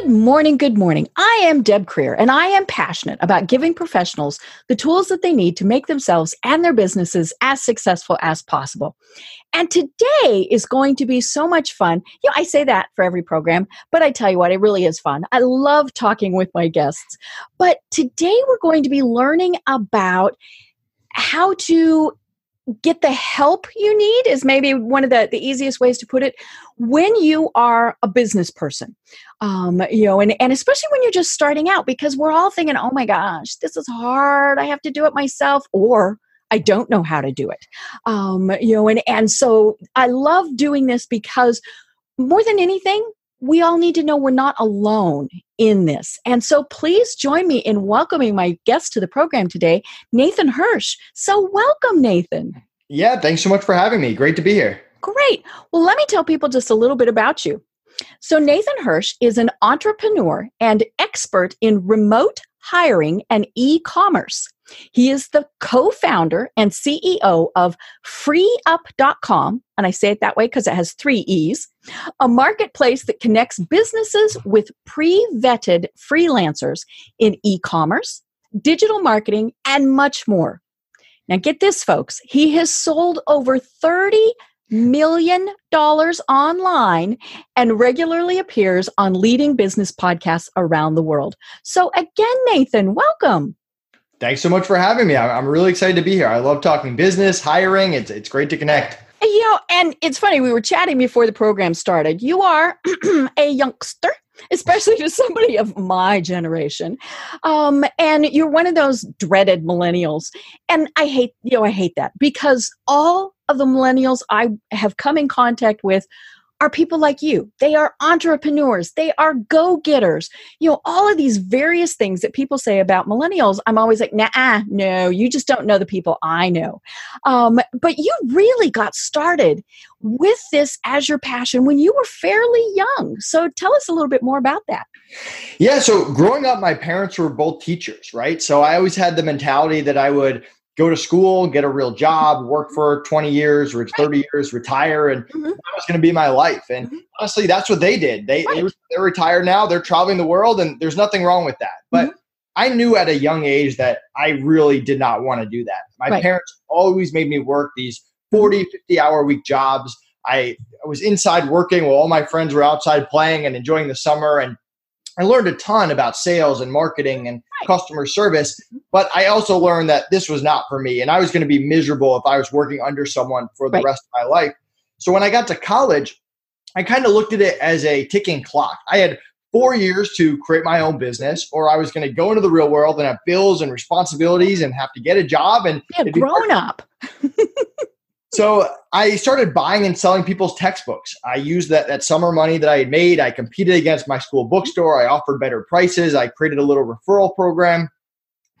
Good morning, good morning. I am Deb Krier, and I am passionate about giving professionals the tools that they need to make themselves and their businesses as successful as possible. And today is going to be so much fun. You know, I say that for every program, but I tell you what, it really is fun. I love talking with my guests. But today we're going to be learning about how to get the help you need is maybe one of the, the easiest ways to put it when you are a business person um, you know and, and especially when you're just starting out because we're all thinking oh my gosh this is hard i have to do it myself or i don't know how to do it um, you know and, and so i love doing this because more than anything we all need to know we're not alone in this. And so please join me in welcoming my guest to the program today, Nathan Hirsch. So welcome, Nathan. Yeah, thanks so much for having me. Great to be here. Great. Well, let me tell people just a little bit about you. So, Nathan Hirsch is an entrepreneur and expert in remote hiring and e commerce. He is the co founder and CEO of FreeeUp.com. And I say it that way because it has three E's a marketplace that connects businesses with pre vetted freelancers in e commerce, digital marketing, and much more. Now, get this, folks. He has sold over 30 million dollars online and regularly appears on leading business podcasts around the world. So, again, Nathan, welcome. Thanks so much for having me. I'm really excited to be here. I love talking business, hiring. It's, it's great to connect. You know, and it's funny, we were chatting before the program started. You are a youngster, especially to somebody of my generation. Um, and you're one of those dreaded millennials. And I hate, you know, I hate that because all of the millennials I have come in contact with are people like you. They are entrepreneurs. They are go getters. You know, all of these various things that people say about millennials, I'm always like, nah, no, you just don't know the people I know. Um, but you really got started with this as your passion when you were fairly young. So tell us a little bit more about that. Yeah. So growing up, my parents were both teachers, right? So I always had the mentality that I would go to school, get a real job, work for 20 years or 30 years, retire, and mm-hmm. that was going to be my life. And mm-hmm. honestly, that's what they did. They, right. they are retired now, they're traveling the world, and there's nothing wrong with that. But mm-hmm. I knew at a young age that I really did not want to do that. My right. parents always made me work these 40, 50 hour week jobs. I was inside working while all my friends were outside playing and enjoying the summer. And I learned a ton about sales and marketing and customer service, mm-hmm. but I also learned that this was not for me and I was going to be miserable if I was working under someone for the right. rest of my life. So when I got to college, I kind of looked at it as a ticking clock. I had four years to create my own business, or I was going to go into the real world and have bills and responsibilities and have to get a job and yeah, grown up. So I started buying and selling people's textbooks. I used that, that summer money that I had made. I competed against my school bookstore. I offered better prices. I created a little referral program.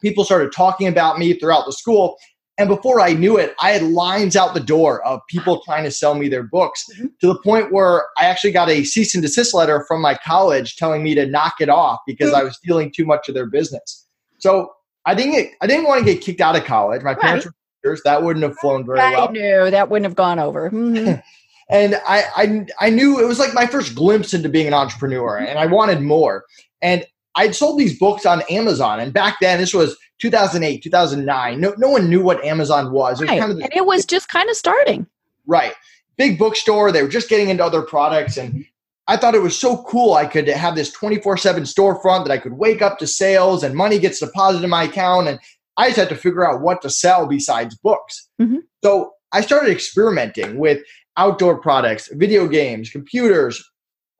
People started talking about me throughout the school. And before I knew it, I had lines out the door of people trying to sell me their books mm-hmm. to the point where I actually got a cease and desist letter from my college telling me to knock it off because mm-hmm. I was stealing too much of their business. So I didn't I didn't want to get kicked out of college. My parents right. were that wouldn't have flown very I well. I knew that wouldn't have gone over. Mm-hmm. and I, I, I knew it was like my first glimpse into being an entrepreneur, and I wanted more. And I'd sold these books on Amazon, and back then this was 2008, 2009. No, no one knew what Amazon was. It was right. kind of the, and it was just kind of starting. Right, big bookstore. They were just getting into other products, and I thought it was so cool. I could have this 24 7 storefront that I could wake up to sales and money gets deposited in my account and I just had to figure out what to sell besides books. Mm-hmm. So I started experimenting with outdoor products, video games, computers,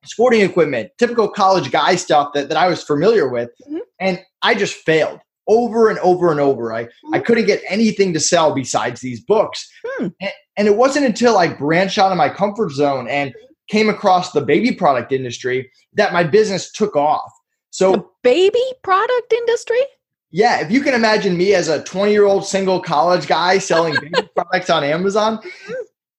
sporting equipment, typical college guy stuff that, that I was familiar with. Mm-hmm. And I just failed over and over and over. I, mm-hmm. I couldn't get anything to sell besides these books. Hmm. And, and, it wasn't until I branched out of my comfort zone and came across the baby product industry that my business took off. So, the baby product industry? Yeah, if you can imagine me as a 20 year old single college guy selling baby products on Amazon,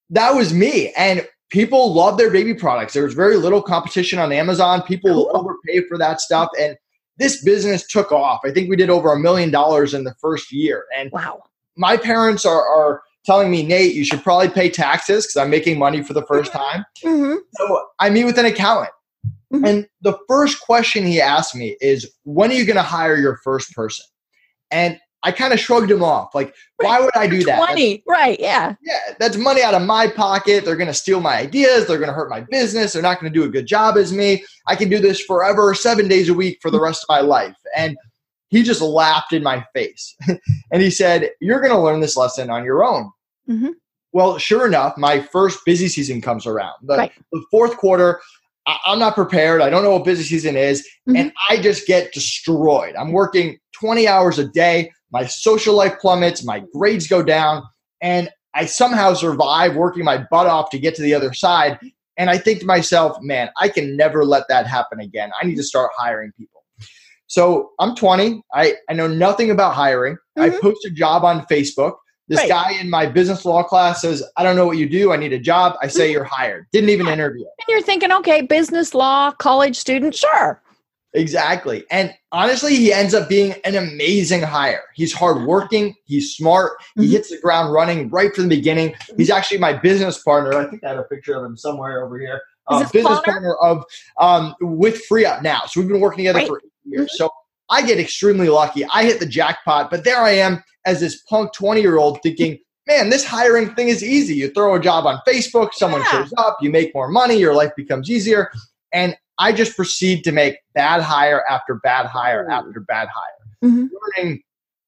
that was me. And people love their baby products. There was very little competition on Amazon. People overpay for that stuff. And this business took off. I think we did over a million dollars in the first year. And wow. my parents are, are telling me, Nate, you should probably pay taxes because I'm making money for the first time. Mm-hmm. So I meet with an accountant. Mm-hmm. And the first question he asked me is, when are you going to hire your first person? And I kind of shrugged him off. Like, why would I do that? Money, right? Yeah. Yeah, that's money out of my pocket. They're going to steal my ideas. They're going to hurt my business. They're not going to do a good job as me. I can do this forever, seven days a week for the rest of my life. And he just laughed in my face. and he said, You're going to learn this lesson on your own. Mm-hmm. Well, sure enough, my first busy season comes around. The, right. the fourth quarter, I, am not prepared. I don't know what busy season is. Mm-hmm. And I just get destroyed. I'm working 20 hours a day. My social life plummets. My grades go down. And I somehow survive working my butt off to get to the other side. And I think to myself, man, I can never let that happen again. I need to start hiring people. So I'm 20. I, I know nothing about hiring. Mm-hmm. I post a job on Facebook. This right. guy in my business law class says, I don't know what you do. I need a job. I say mm-hmm. you're hired. Didn't even interview. And you're thinking, okay, business law, college student, sure. Exactly. And honestly, he ends up being an amazing hire. He's hardworking, he's smart, he mm-hmm. hits the ground running right from the beginning. He's actually my business partner. I think I have a picture of him somewhere over here. Uh, business partner of um, with FreeeUp now. So we've been working together right. for eight years. Mm-hmm. So I get extremely lucky. I hit the jackpot, but there I am as this punk 20 year old thinking, man, this hiring thing is easy. You throw a job on Facebook, someone yeah. shows up, you make more money, your life becomes easier. And I just proceed to make bad hire after bad hire after bad hire, mm-hmm. learning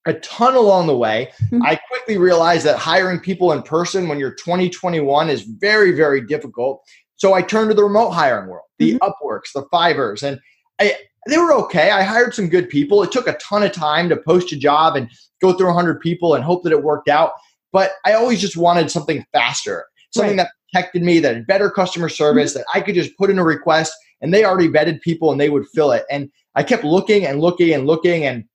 a ton along the way. Mm-hmm. I quickly realized that hiring people in person when you're 2021 is very, very difficult. So I turned to the remote hiring world, the mm-hmm. Upworks, the Fiverrs, and I, they were okay. I hired some good people. It took a ton of time to post a job and go through 100 people and hope that it worked out. But I always just wanted something faster, something right. that protected me, that had better customer service, mm-hmm. that I could just put in a request and they already vetted people and they would fill it. And I kept looking and looking and looking. And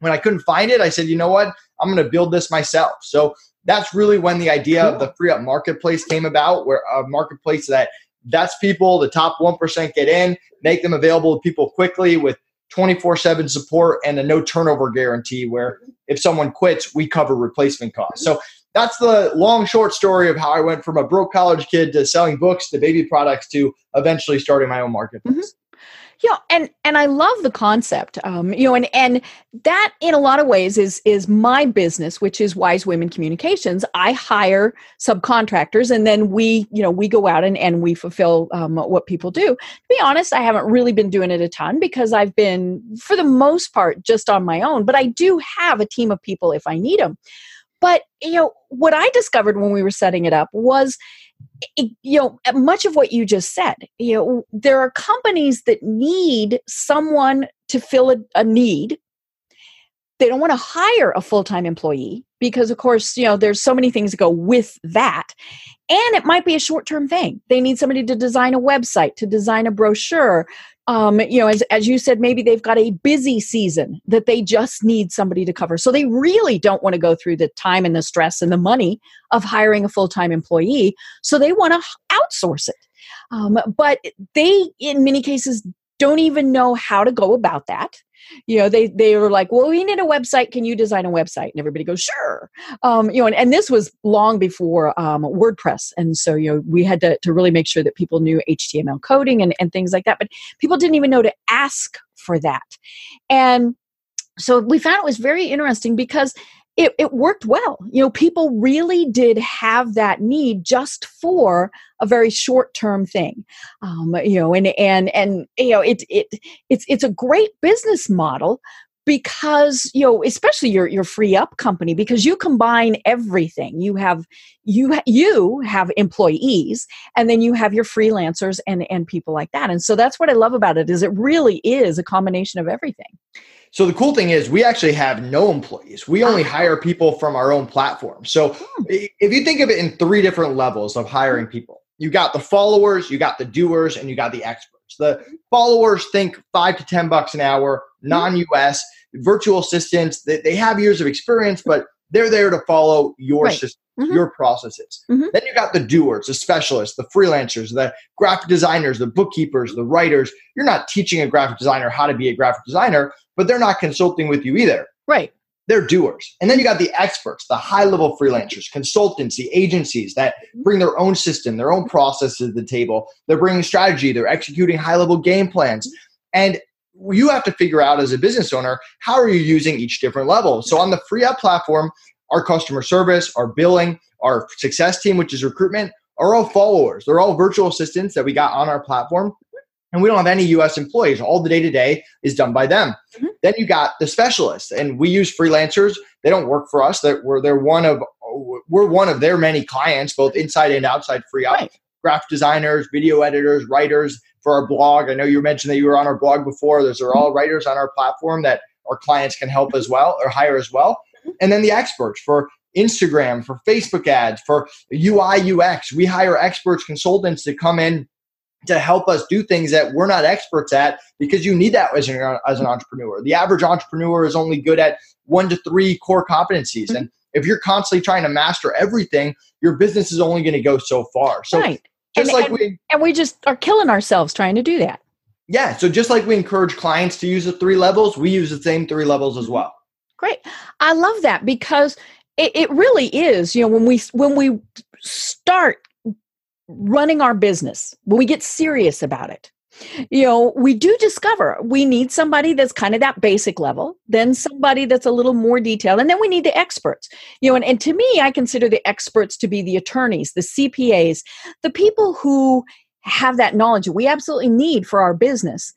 when I couldn't find it, I said, you know what? I'm going to build this myself. So that's really when the idea of the FreeeUp marketplace came about, where a marketplace that that's people, the top 1% get in, make them available to people quickly with 24 7 support and a no turnover guarantee where if someone quits, we cover replacement costs. So that's the long short story of how I went from a broke college kid to selling books to baby products to eventually starting my own marketplace. Mm-hmm. Yeah, and and I love the concept. Um, you know, and and that in a lot of ways is is my business, which is Wise Women Communications. I hire subcontractors, and then we, you know, we go out and and we fulfill um, what people do. To be honest, I haven't really been doing it a ton because I've been, for the most part, just on my own. But I do have a team of people if I need them. But you know, what I discovered when we were setting it up was you know uh, much of what you just said you know there are companies that need someone to fill a, a need. They don't want to hire a full-time employee because of course you know there's so many things that go with that and it might be a short-term thing they need somebody to design a website to design a brochure um, you know, as, as you said, maybe they've got a busy season that they just need somebody to cover. So they really don't want to go through the time and the stress and the money of hiring a full time employee. So they want to outsource it. Um, but they, in many cases, don't even know how to go about that you know they they were like well we need a website. Can you design a website? And everybody goes sure. Um, you know and, and this was long before um, wordpress. And so you know we had to, to really make sure that people knew html coding and, and things like that but people didn't even know to ask for that. And so we found it was very interesting because it, it worked well. You know, people really did have that need just for a very short term thing. Um, you know, and and and you know, it it it's it's a great business model because you know especially your your FreeeUp company because you combine everything you have you you have employees and then you have your freelancers and and people like that and so that's what i love about it is it really is a combination of everything so the cool thing is we actually have no employees. We only ah. hire people from our own platform. So hmm. if you think of it in three different levels of hiring people, you got the followers, you got the doers, and you got the experts. The followers think five to 10 bucks an hour, hmm. non US. virtual assistants that they have years of experience, but they're there to follow your Right. system, Mhm. your processes. Mhm. Then you got the doers, the specialists, the freelancers, the graphic designers, the bookkeepers, the writers. You're not teaching a graphic designer how to be a graphic designer, but they're not consulting with you either Right. they're doers. And then you got the experts, the high level freelancers, consultancy, agencies that bring their own system, their own processes to the table. They're bringing strategy, they're executing high level game plans. And you have to figure out as a business owner, how are you using each different level? So on the FreeeUp platform, our customer service, our billing, our success team, which is recruitment, are all followers. They're all virtual assistants that we got on our platform. And we don't have any US employees. All the day to day is done by them. Mhm. Then you got the specialists, and we use freelancers. They don't work for us. They're, we're, they're one of we're one of their many clients, both inside and outside FreeeUp. Right. Graphic designers, video editors, writers for our blog. I know you mentioned that you were on our blog before. Those are all writers on our platform that our clients can help as well or hire as well. And then the experts for Instagram, for Facebook ads, for UI, UX. We hire experts, consultants to come in to help us do things that we're not experts at because you need that as an, as an entrepreneur. The average entrepreneur is only good at one to three core competencies. Mm-hmm. And if you're constantly trying to master everything, your business is only going to go so far. So right. Just And- like and- we And we just are killing ourselves trying to do that. yeah, so just like we encourage clients to use the three levels, we use the same three levels as mm-hmm. well. Great. I love that because it, it really is, you know, when we when we start running our business, when we get serious about it, you know, we do discover we need somebody that's kind of that basic level, then somebody that's a little more detailed, and then we need the experts. You know, and, and to me, I consider the experts to be the attorneys, the CPAs, the people who have that knowledge we absolutely need for our business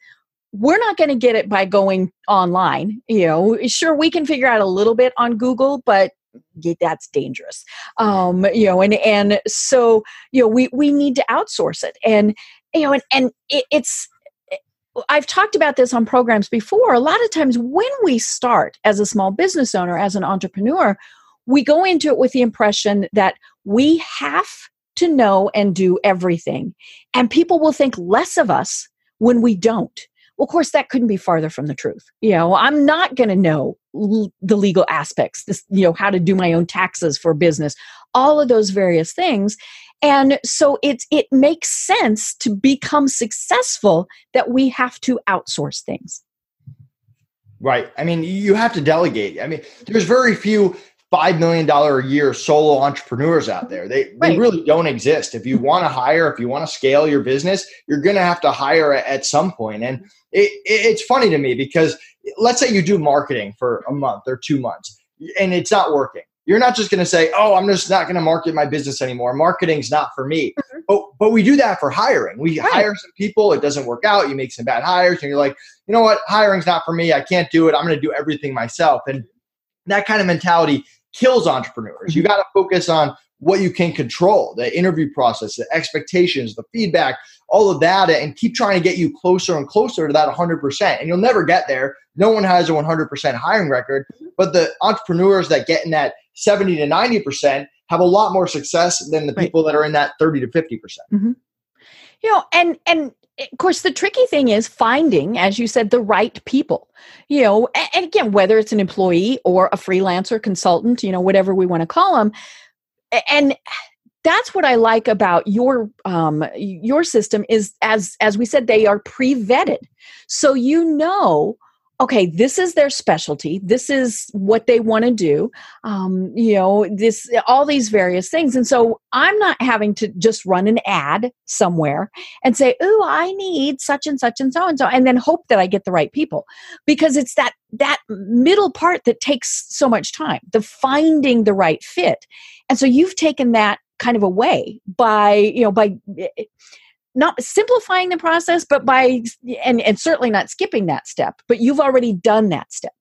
we're not going to get it by going online you know sure we can figure out a little bit on google but that's dangerous um you know and and so you know we we need to outsource it and you know and and it, it's I've talked about this on programs before. A lot of times when we start as a small business owner, as an entrepreneur, we go into it with the impression that we have to know and do everything. And people will think less of us when we don't. Well, of course, that couldn't be farther from the truth. You know, I'm not going to know l- the legal aspects, this, you know, how to do my own taxes for business, all of those various things. And so it's it makes sense to become successful that we have to outsource things. Right. I mean, you have to delegate. I mean, there's very few five million dollar a year solo entrepreneurs out there. They they really don't exist. If you want to hire, if you want to scale your business, you're going to have to hire at- at some point. And it, it, it's funny to me because let's say you do marketing for a month or two months, and it's not working. You're not just going to say, "Oh, I'm just not going to market my business anymore. Marketing's not for me." Mm-hmm. But but we do that for hiring. We Right. hire some people, it doesn't work out. You make some bad hires, and you're like, you know what, hiring's not for me. I can't do it. I'm going to do everything myself. And that kind of mentality kills entrepreneurs. You mm-hmm. got to focus on what you can control the interview process, the expectations, the feedback, all of that, and keep trying to get you closer and closer to that 100%. And you'll never get there. No one has a 100% hiring record, but the entrepreneurs that get in that 70 to 90% have a lot more success than the Right. people that are in that 30 to 50%. Mm-hmm. you know and and of course the tricky thing is finding as you said the right people you know a- and again whether it's an employee or a freelancer consultant you know whatever we want to call them and that's what i like about your um your system is as as we said they are pre-vetted. So you know okay this is their specialty. This is what they want to do. Um, you know this all these various things. And so i'm not having to just run an ad somewhere and say oh i need such and such and so and so and then hope that i get the right people. Because it's that that middle part that takes so much time the finding the right fit. And so you've taken that kind of away by you know by eh, not simplifying the process but by and and certainly not skipping that step but you've already done that step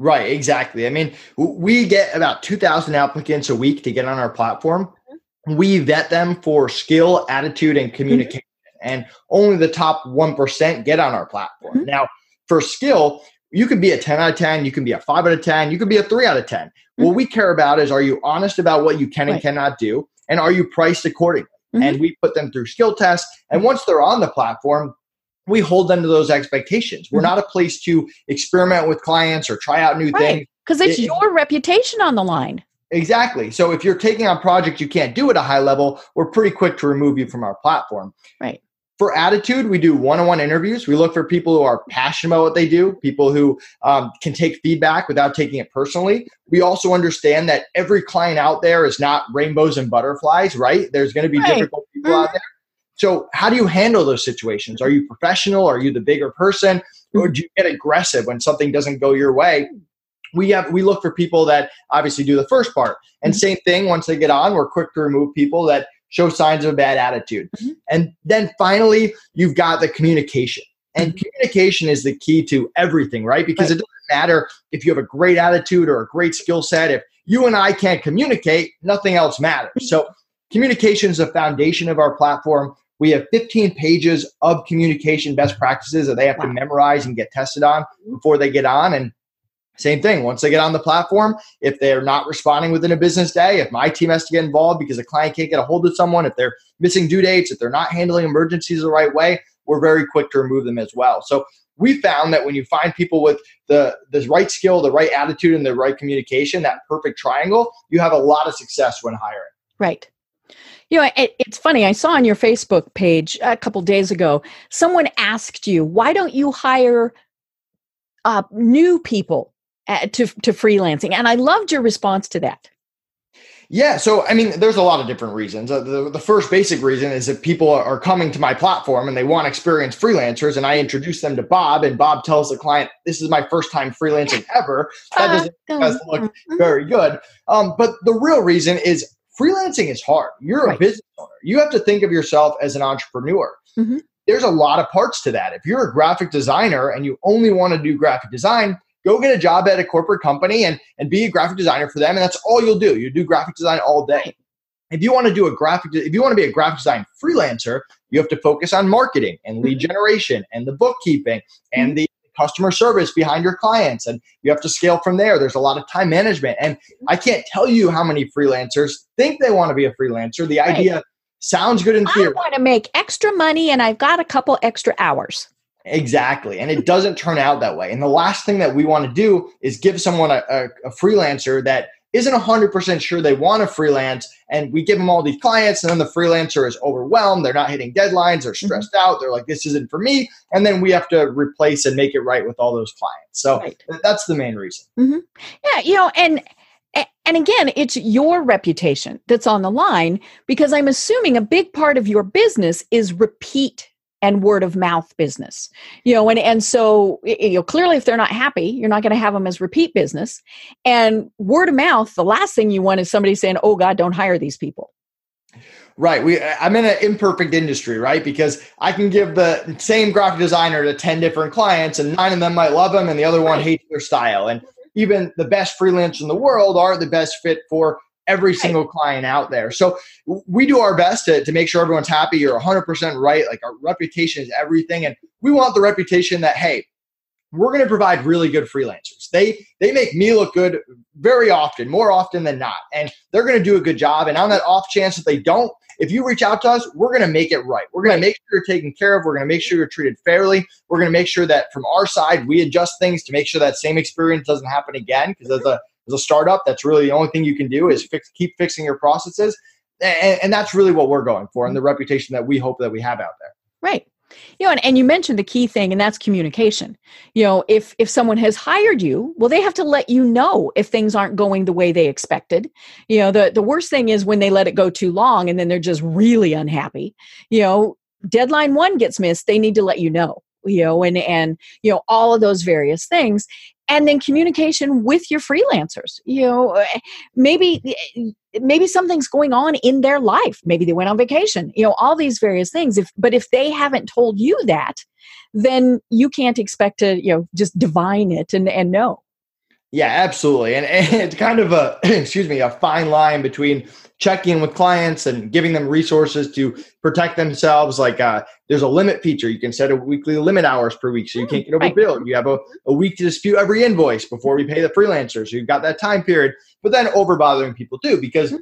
Right, exactly. I mean, we get about 2,000 applicants a week to get on our platform. Mm-hmm. We vet them for skill, attitude, and mm-hmm. communication. And only the top 1% get on our platform. Mhm. Now, for skill, you can be a 10 out of 10, you can be a 5 out of 10, you can be a 3 out of 10. What mm-hmm. we care about is are you honest about what you can and Right. cannot do? And are you priced accordingly? Mhm. And we put them through skill tests. And once they're on the platform, we hold them to those expectations. We're mm-hmm. not a place to experiment with clients or try out new right. things. Because it's it, your reputation on the line. Exactly. So if you're taking on projects you can't do at a high level, we're pretty quick to remove you from our platform. Right. For attitude, we do one-on-one interviews. We look for people who are passionate about what they do, people who um, can take feedback without taking it personally. We also understand that every client out there is not rainbows and butterflies, right? There's going to be right. difficult people mm-hmm. out there. So, how do you handle those situations? Are you professional? Are you the bigger person? Or do you get aggressive when something doesn't go your way? We have we look for people that obviously do the first part. And mm-hmm. same thing, once they get on, we're quick to remove people that show signs of a bad attitude. Mm-hmm. And then finally, you've got the communication. And mm-hmm. communication is the key to everything, right? Because right. it doesn't matter if you have a great attitude or a great skill set. If you and I can't communicate, nothing else matters. Mm-hmm. So communication is the foundation of our platform. We have 15 pages of communication best practices that they have wow. to memorize and get tested on before they get on. And same thing. Once they get on the platform, if they're not responding within a business day, if my team has to get involved because a client can't get a hold of someone, if they're missing due dates, if they're not handling emergencies the right way, we're very quick to remove them as well. So we found that when you find people with the the right skill, the right attitude, and the right communication, that perfect triangle, you have a lot of success when hiring. Right. You know, it, it's funny. I saw on your Facebook page a couple days ago, someone asked you, why don't you hire uh, new people to, to freelancing? And I loved your response to that. Yeah, so I mean, there's a lot of different reasons. Uh, the, the first basic reason is that people are coming to my platform and they want experienced freelancers, and I introduce them to Bob, and Bob tells the client, "This is my first time freelancing ever." That doesn't, doesn't look mm-hmm. very good. Um, but the real reason is freelancing is hard. You're right. a business owner. You have to think of yourself as an entrepreneur. Mm-hmm. There's a lot of parts to that. If you're a graphic designer and you only want to do graphic design, go get a job at a corporate company and, and be a graphic designer for them. And that's all you'll do. You do graphic design all day. If you want to do a graphic, if you want to be a graphic design freelancer, you have to focus on marketing and lead mm-hmm. generation and the bookkeeping and mm-hmm. the customer service behind your clients and you have to scale from there there's a lot of time management and i can't tell you how many freelancers think they want to be a freelancer the right. idea sounds good in theory i want to make extra money and i've got a couple extra hours exactly and it doesn't turn out that way and the last thing that we want to do is give someone a, a, a freelancer that isn't 100% sure they want to freelance and we give them all these clients and then the freelancer is overwhelmed they're not hitting deadlines they're mm-hmm. stressed mm-hmm. out they're like this isn't for me and then we have to replace and make it right with all those clients so right. that's the main reason mm-hmm. yeah you know and and again it's your reputation that's on the line because i'm assuming a big part of your business is repeat and word of mouth business you know and and so you know clearly if they're not happy you're not going to have them as repeat business and word of mouth the last thing you want is somebody saying oh god don't hire these people Right. We I'm in an imperfect industry, right? Because I can give the same graphic designer to 10 different clients and nine of them might love them and the other one hates their style. And mm-hmm. even the best freelancers in the world are the best fit for every single client out there. So we do our best to, to make sure everyone's happy. You're 100% right. Like our reputation is everything. And we want the reputation that, hey, we're going to provide really good freelancers. They they make me look good very often, more often than not, and they're going to do a good job. And on that off chance that they don't, if you reach out to us, we're going to make it right. We're going to make sure you're taken care of. We're going to make sure you're treated fairly. We're going to make sure that from our side, we adjust things to make sure that same experience doesn't happen again. Because as a as a startup, that's really the only thing you can do is fix, keep fixing your processes. And, and that's really what we're going for and the reputation that we hope that we have out there. Right you know and, and you mentioned the key thing and that's communication you know if if someone has hired you well they have to let you know if things aren't going the way they expected you know the the worst thing is when they let it go too long and then they're just really unhappy you know deadline one gets missed they need to let you know you know and and you know all of those various things and then communication with your freelancers you know eh, maybe eh, maybe something's going on in their life. Maybe they went on vacation you know all these various things. If but if they haven't told you that then you can't expect to you know just divine it and and know. Yeah absolutely. And, and it's kind of a excuse me a fine line between checking with clients and giving them resources to protect themselves. Like uh, there's a limit feature. You can set a weekly limit hours per week so you hmm, can't get overbilled. You have a, a week to dispute every invoice before we pay the freelancers. So you've got that time period, but then over bothering people too, because hmm.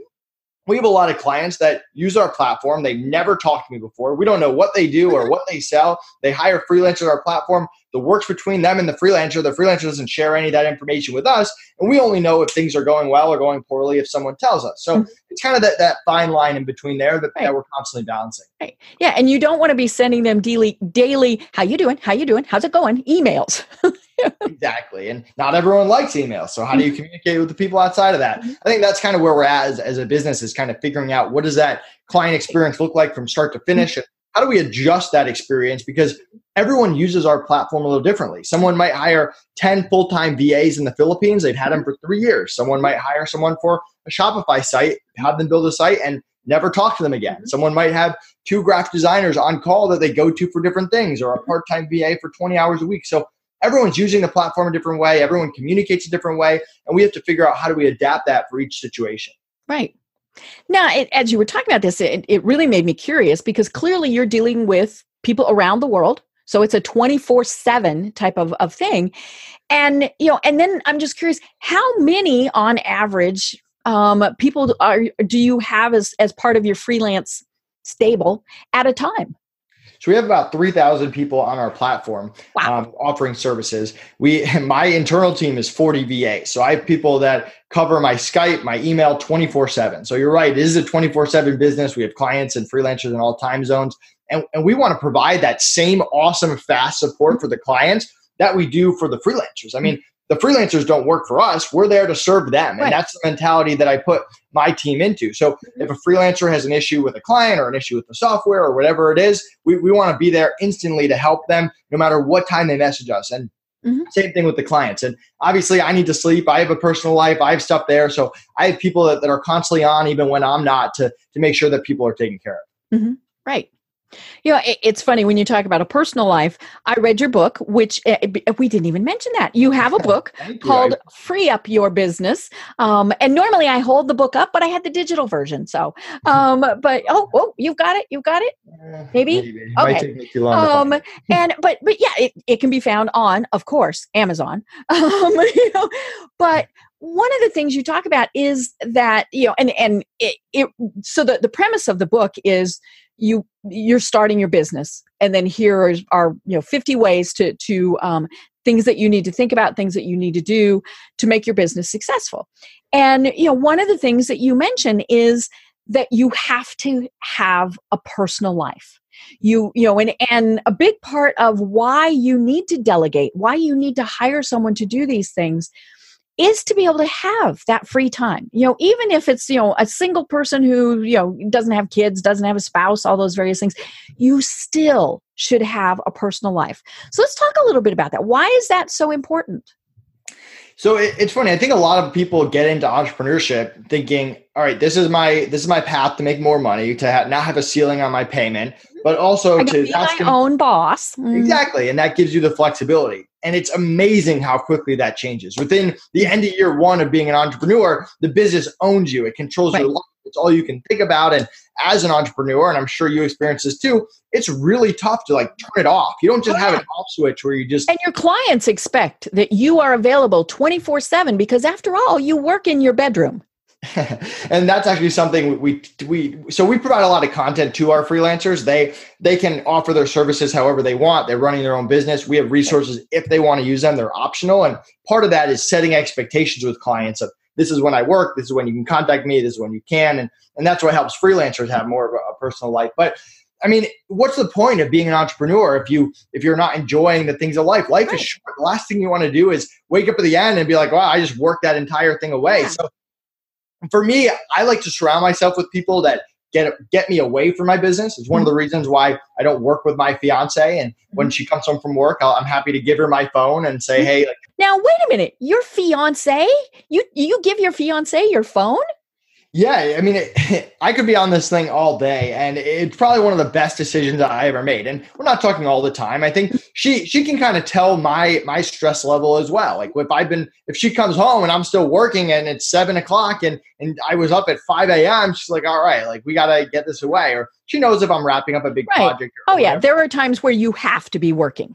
we have a lot of clients that use our platform. They never talked to me before. We don't know what they do or hmm. what they sell. They hire freelancers on our platform. The works between them and the freelancer. The freelancer doesn't share any of that information with us, and we only know if things are going well or going poorly if someone tells us. So mm-hmm. it's kind of that, that fine line in between there that, right. that we're constantly balancing. Right. Yeah, and you don't want to be sending them daily, daily. How you doing? How you doing? How's it going? Emails. exactly. And not everyone likes email. So how do you communicate with the people outside of that? Mm-hmm. I think that's kind of where we're at as, as a business is kind of figuring out what does that client experience look like from start to finish and how do we adjust that experience? Because everyone uses our platform a little differently. Someone might hire 10 full-time VAs in the philippines. They've had them for three years. Someone might hire someone for a shopify site have them build a site and never talk to them again. Mm-hmm. someone might have two graphic designers on call that they go to for different things or a part-time VA for 20 hours a week. So everyone's using the platform a different way. Everyone communicates a different way. And we have to figure out how do we adapt that for each situation. Right now it, as you were talking about this it, it really made me curious because clearly you're dealing with people around the world. So it's a 24 7 type of, of thing. And you know and then i'm just curious how many on average um, people are do you have as as part of your freelance stable at a time so we have about 3,000 people on our platform wow. um, offering services. We my internal team is 40 VA. So I have people that cover my Skype, my email 24/7. So you're right, this is a 24/7 business. We have clients and freelancers in all time zones. And, and we want to provide that same awesome fast support for the clients that we do for the freelancers. I mean, the freelancers don't work for us. We're there to serve them. Right. And that's the mentality that I put my team into. So mm-hmm. if a freelancer has an issue with a client or an issue with the software or whatever it is, we, we want to be there instantly to help them no matter what time they message us. And mm-hmm. same thing with the clients. And obviously, I need to sleep. I have a personal life. I have stuff there. So I have people that, that are constantly on, even when I'm not, to, to make sure that people are taken care of. Mm-hmm. Right. You know, it's funny when you talk about a personal life. I read your book, which eh, we didn't even mention that. You have a book called Free Up Your Business. Um, and normally I hold the book up, but I had the digital version. So, um, but oh, oh, you've got it. You've got it. Maybe. Maybe. Okay. Um, and but but yeah, it, it can be found on, of course, Amazon. Um, you know, but one of the things you talk about is that you know and and it, it so the, the premise of the book is you you're starting your business and then here are, are you know 50 ways to to um, things that you need to think about things that you need to do to make your business successful. And you know one of the things that you mention is that you have to have a personal life. You you know and and a big part of why you need to delegate why you need to hire someone to do these things is to be able to have that free time. You know, even if it's, you know, a single person who, you know, doesn't have kids, doesn't have a spouse, all those various things, you still should have a personal life. So let's talk a little bit about that. Why is that so important? So it's funny. I think a lot of people get into entrepreneurship thinking, "All right, this is my this is my path to make more money, to have, not have a ceiling on my payment, but also to be my gonna, own boss." Mm. Exactly, and that gives you the flexibility. And it's amazing how quickly that changes. Within the end of year one of being an entrepreneur, the business owns you. It controls right. your life. It's all you can think about. And as an entrepreneur, and I'm sure you experience this too, it's really tough to like turn it off. You don't just oh, have an off switch where you just. And your clients expect that you are available 24 7 because after all, you work in your bedroom. and that's actually something we we so we provide a lot of content to our freelancers they they can offer their services however they want they're running their own business we have resources if they want to use them they're optional and part of that is setting expectations with clients of this is when i work this is when you can contact me this is when you can and and that's what helps freelancers have more of a, a personal life but I mean, what's the point of being an entrepreneur if you if you're not enjoying the things of life? Life right. is short. The last thing you want to do is wake up at the end and be like, "Wow, I just worked that entire thing away." Yeah. So for me, I like to surround myself with people that get get me away from my business. It's one of the mm-hmm. reasons why I don't work with my fiance. And when mm-hmm. she comes home from work, i am happy to give her my phone and say, mm-hmm. "Hey." Like, now, wait a minute. Your fiance? You you give your fiance your phone? Yeah, I mean, it, I could be on this thing all day, and it's probably one of the best decisions I ever made. And we're not talking all the time. I think she she can kind of tell my my stress level as well. Like if I've been if she comes home and I'm still working and it's seven o'clock and and I was up at five a.m., she's like, "All right, like we gotta get this away." Or she knows if I'm wrapping up a big right. project. oh whatever. yeah, there are times where you have to be working.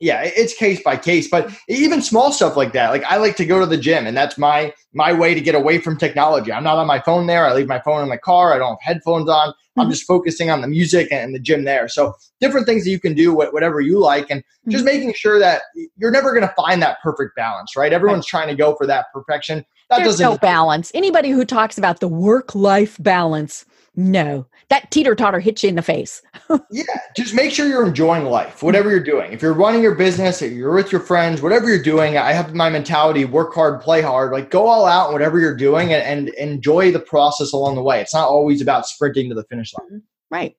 Yeah it's case by case but even small stuff like that like i like to go to the gym and that's my my way to get away from technology. I'm not on my phone there i leave my phone in the car i don't have headphones on. Mm-hmm. i'm just focusing on the music and the gym there. So different things that you can do whatever you like and mm-hmm. just making sure that you're never going to find that perfect balance right? Everyone's right. trying to go for that perfection. That There's doesn't no balance. Anybody who talks about the work life balance no, that teeter totter hits you in the face. yeah, just make sure you're enjoying life, whatever you're doing. If you're running your business, if you're with your friends, whatever you're doing, I have my mentality work hard, play hard, like go all out whatever you're doing and, and enjoy the process along the way. It's not always about sprinting to the finish line. Mm-hmm. Right.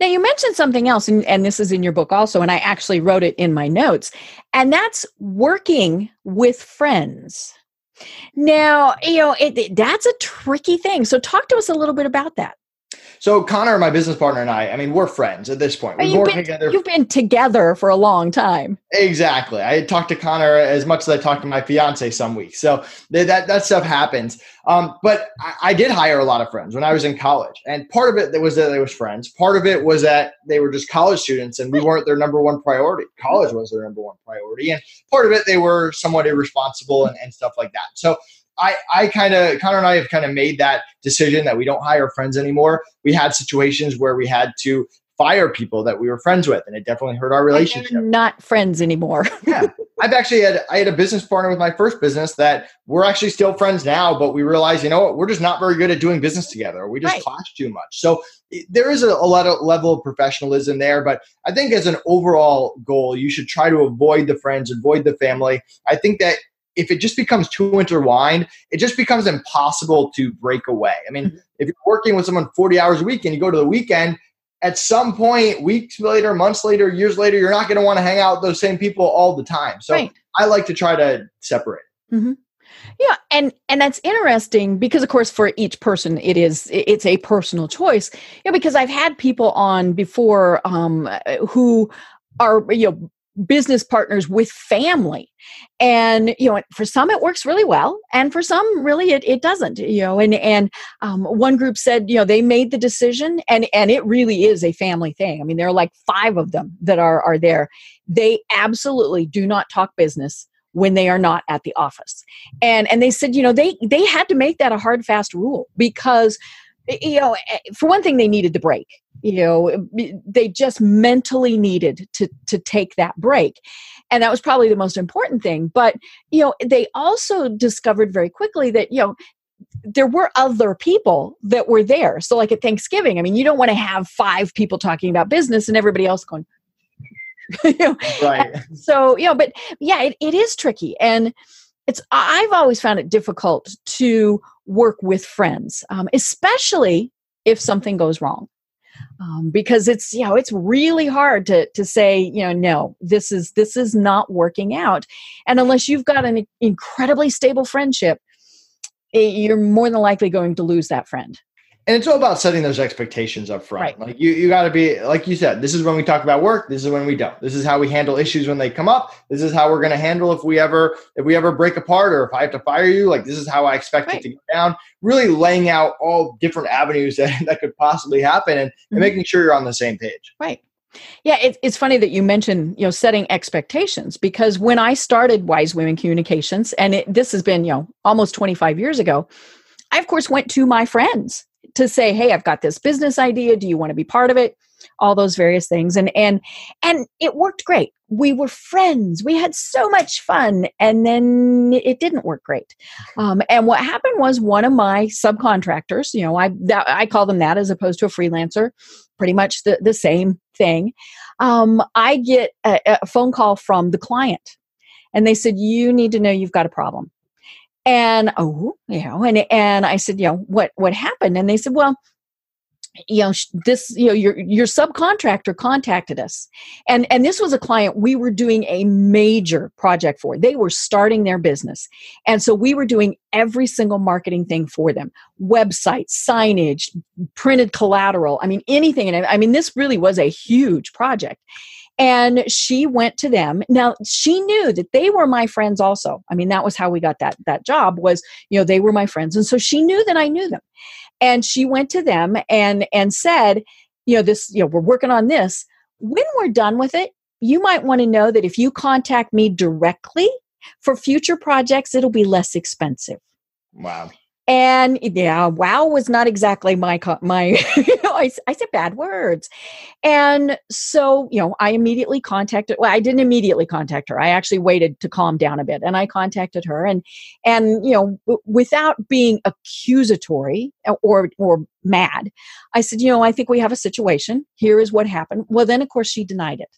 Now, you mentioned something else, and, and, this is in your book also, and I actually wrote it in my notes, and that's working with friends. Now, you know, it, it, that's a tricky thing. So, talk to us a little bit about that. So Connor, my business partner, and I, I mean, we're friends at this point. We've you've, been, together. you've been together for a long time. Exactly. I talked to Connor as much as I talked to my fiance some weeks. So that, that stuff happens. Um, but I, I, did hire a lot of friends when I was in college. And part of it was that they was friends. Part of it was that they were just college students and we weren't their number one priority. College was their number one priority. And part of it, they were somewhat irresponsible and, and stuff like that. So I, I kind of, Connor and I have kind of made that decision that we don't hire friends anymore. We had situations where we had to fire people that we were friends with, and it definitely hurt our relationship. Not friends anymore. yeah, I've actually had I had a business partner with my first business that we're actually still friends now, but we realized, you know what, we're just not very good at doing business together. We just right. clash too much. So eh, there is a, a lot of level of professionalism there, but I think as an overall goal, you should try to avoid the friends, avoid the family. I think that if it just becomes too intertwined, it just becomes impossible to break away. I mean, mm-hmm. if you're working with someone 40 hours a week and you go to the weekend, at some point, weeks later, months later, years later, you're not going to want to hang out with those same people all the time. So right. I like to try to separate. Mm-hmm. Yeah, and and that's interesting because of course for each person it is it's a personal choice. Yeah, because I've had people on before um, who are you know business partners with family. And you know for some it works really well and for some really it, it doesn't you know and and um, one group said you know they made the decision and and it really is a family thing. I mean there are like five of them that are are there. They absolutely do not talk business when they are not at the office. And and they said you know they they had to make that a hard fast rule because you know eh, for one thing they needed the break you know they just mentally needed to to take that break. And that was probably the most important thing but you know they also discovered very quickly that you know there were other people that were there. So like at thanksgiving i mean you don't want to have five people talking about business and everybody else going you know? right. So you know but yeah it, it is tricky. And it's i've always found it difficult to work with friends um, especially if something goes wrong um, because it's you know it's really hard to to say you know no this is this is not working out. And unless you've got an incredibly stable friendship eh, you're more than likely going to lose that friend and it's all about setting those expectations up front. Right. Like you, you got to be, like you said, this is when we talk about work. This is when we don't. This is how we handle issues when they come up. This is how we're going to handle if we ever, if we ever break apart or if I have to fire you. Like this is how I expect right. it to go down. Really laying out all different avenues that, that could possibly happen and, mm-hmm. and making sure you're on the same page. Right. Yeah, it, it's funny that you mentioned you know setting expectations because when I started Wise Women Communications, and it, this has been you know almost 25 years ago, I of course went to my friends to say hey i've got this business idea. Do you want to be part of it? All those various things. And and and it worked great. We were friends. We had so much fun and then it didn't work great. Um, and what happened was one of my subcontractors you know i that, i call them that as opposed to a freelancer pretty much the, the same thing. Um, i get a, a phone call from the client and they said you need to know you've got a problem and oh you know and and i said you know what what happened? And they said well you know this you know your your subcontractor contacted us. And and this was a client we were doing a major project for. They were starting their business. And so we were doing every single marketing thing for them. Website signage printed collateral i mean anything. And i mean this really was a huge project and she went to them. Now she knew that they were my friends also. I mean that was how we got that that job was you know they were my friends. And so she knew that i knew them. And she went to them and and said you know this you know we're working on this. When we're done with it you might want to know that if you contact me directly for future projects, it'll be less expensive. Wow. And yeah, wow was not exactly my my. I, I said bad words, and so you know, I immediately contacted. Well, I didn't immediately contact her. I actually waited to calm down a bit, and I contacted her, and and you know, w- without being accusatory uh, or or mad, I said, you know, I think we have a situation. Here is what happened. Well, then of course she denied it.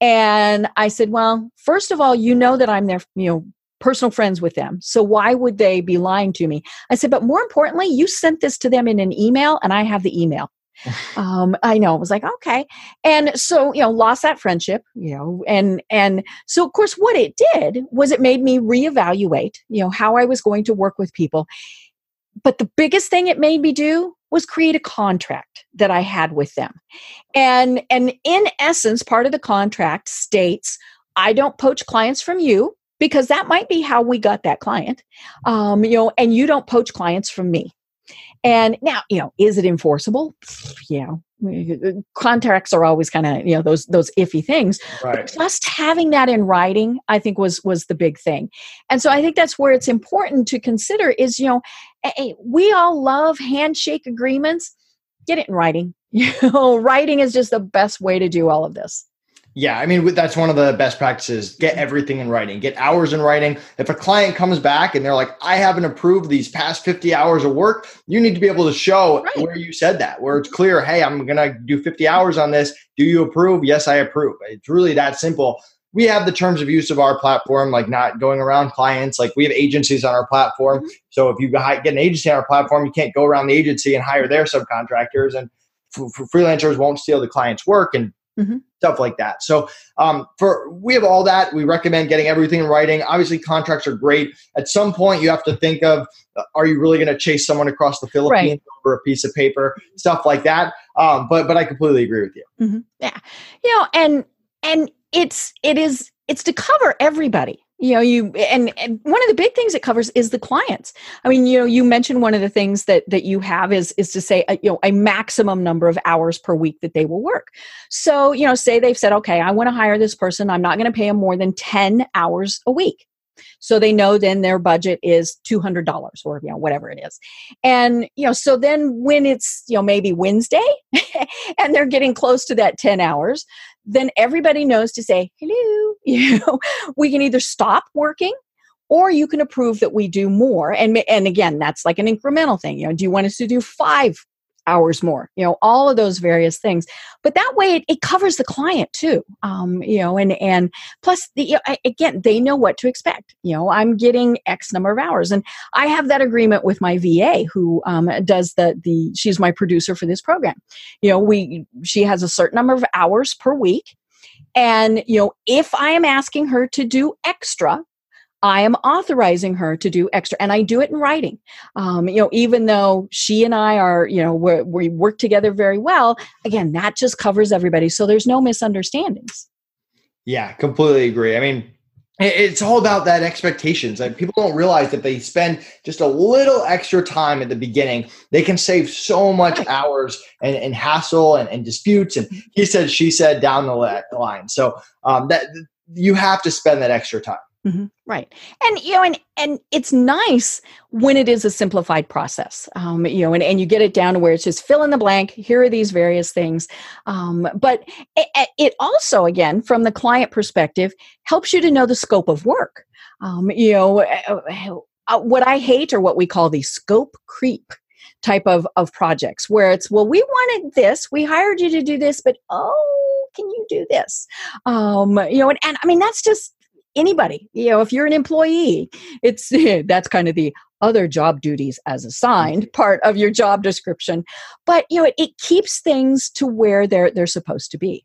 And I said, well, first of all, you know that I'm their, you know, personal friends with them. So why would they be lying to me? I said, but more importantly, you sent this to them in an email and I have the email. um, I know. I was like, okay. And so, you know, lost that friendship, you know, and and so of course what it did was it made me reevaluate, you know, how I was going to work with people. But the biggest thing it made me do was create a contract that I had with them. And and in essence, part of the contract states I don't poach clients from you because that might be how we got that client. Um, you know, and you don't poach clients from me. And now, you know, is it enforceable? You know, contracts are always kind of you know those those iffy things. Right. But just having that in writing, I think was was the big thing. And so I think that's where it's important to consider is you know, we all love handshake agreements. Get it in writing. You know, writing is just the best way to do all of this. Yeah, I mean that's one of the best practices. Get everything in writing. Get hours in writing. If a client comes back and they're like, "I haven't approved these past 50 hours of work," you need to be able to show right. where you said that, where it's clear, "Hey, I'm going to do 50 hours on this. Do you approve?" "Yes, I approve." It's really that simple. We have the terms of use of our platform, like not going around clients. Like we have agencies on our platform. Mm-hmm. So if you get an agency on our platform, you can't go around the agency and hire their subcontractors. And freelancers won't steal the client's work and mm-hmm. stuff like that. So um, for we have all that. We recommend getting everything in writing. Obviously, contracts are great. At some point, you have to think of: uh, Are you really going to chase someone across the Philippines right. over a piece of paper? Stuff like that. Um, but but I completely agree with you. Mm-hmm. Yeah, you know, and and it's it is it's to cover everybody you know you and, and, one of the big things it covers is the clients. I mean you know you mentioned one of the things that that you have is is to say a, uh, you know a maximum number of hours per week that they will work. So you know say they've said okay i want to hire this person. I'm not going to pay them more than 10 hours a week. So they know then their budget is $200 or you know whatever it is. And you know so then when it's you know maybe wednesday and they're getting close to that 10 hours then everybody knows to say hello. You know we can either stop working or you can approve that we do more. And and again that's like an incremental thing you know do you want us to do five hours more you know all of those various things. But that way it, it covers the client too um, you know and and plus the you know, again they know what to expect you know i'm getting x number of hours. And i have that agreement with my va who um, does the the she's my producer for this program. You know we she has a certain number of hours per week. And you know if i am asking her to do extra I am authorizing her to do extra, and I do it in writing. Um, you know, even though she and I are, you know, we work together very well. Again, that just covers everybody, so there's no misunderstandings. Yeah, completely agree. I mean, it's all about that expectations. Like people don't realize that they spend just a little extra time at the beginning, they can save so much hours and, and hassle and, and, disputes. And he said, she said down the line. So um, that you have to spend that extra time. Mm-hmm. Right, and you know, and and it's nice when it is a simplified process. Um, you know, and, and you get it down to where it's just fill in the blank. Here are these various things. Um, but it, it, also, again, from the client perspective, helps you to know the scope of work. Um, you know, uh, uh, what I hate are what we call the scope creep type of of projects, where it's well, we wanted this, we hired you to do this, but oh, can you do this? Um, you know, and, and I mean that's just anybody you know if you're an employee it's that's kind of the other job duties as assigned mm-hmm. part of your job description but you know it, it keeps things to where they're they're supposed to be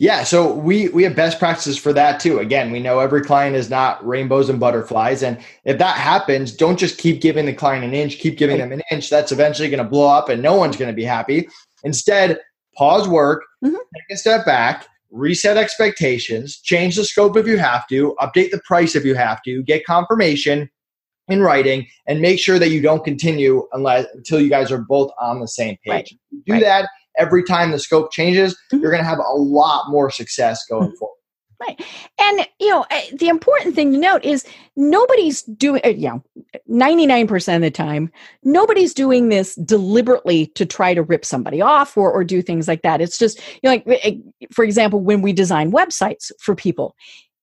yeah, so we we have best practices for that too. Again, we know every client is not rainbows and butterflies, and if that happens, don't just keep giving the client an inch, keep giving them an inch. That's eventually going to blow up, and no one's going to be happy. Instead, pause work, mm-hmm. take a step back, reset expectations, change the scope if you have to, update the price if you have to, get confirmation in writing, and make sure that you don't continue unless until you guys are both on the same page. Right. do right. that, every time the scope changes, mm-hmm. you're going to have a lot more success going forward. Right. And, you know, eh, the important thing to note is nobody's doing, eh, you know, 99% of the time, nobody's doing this deliberately to try to rip somebody off or, or do things like that. It's just, you know, like, eh, for example, when we design websites for people,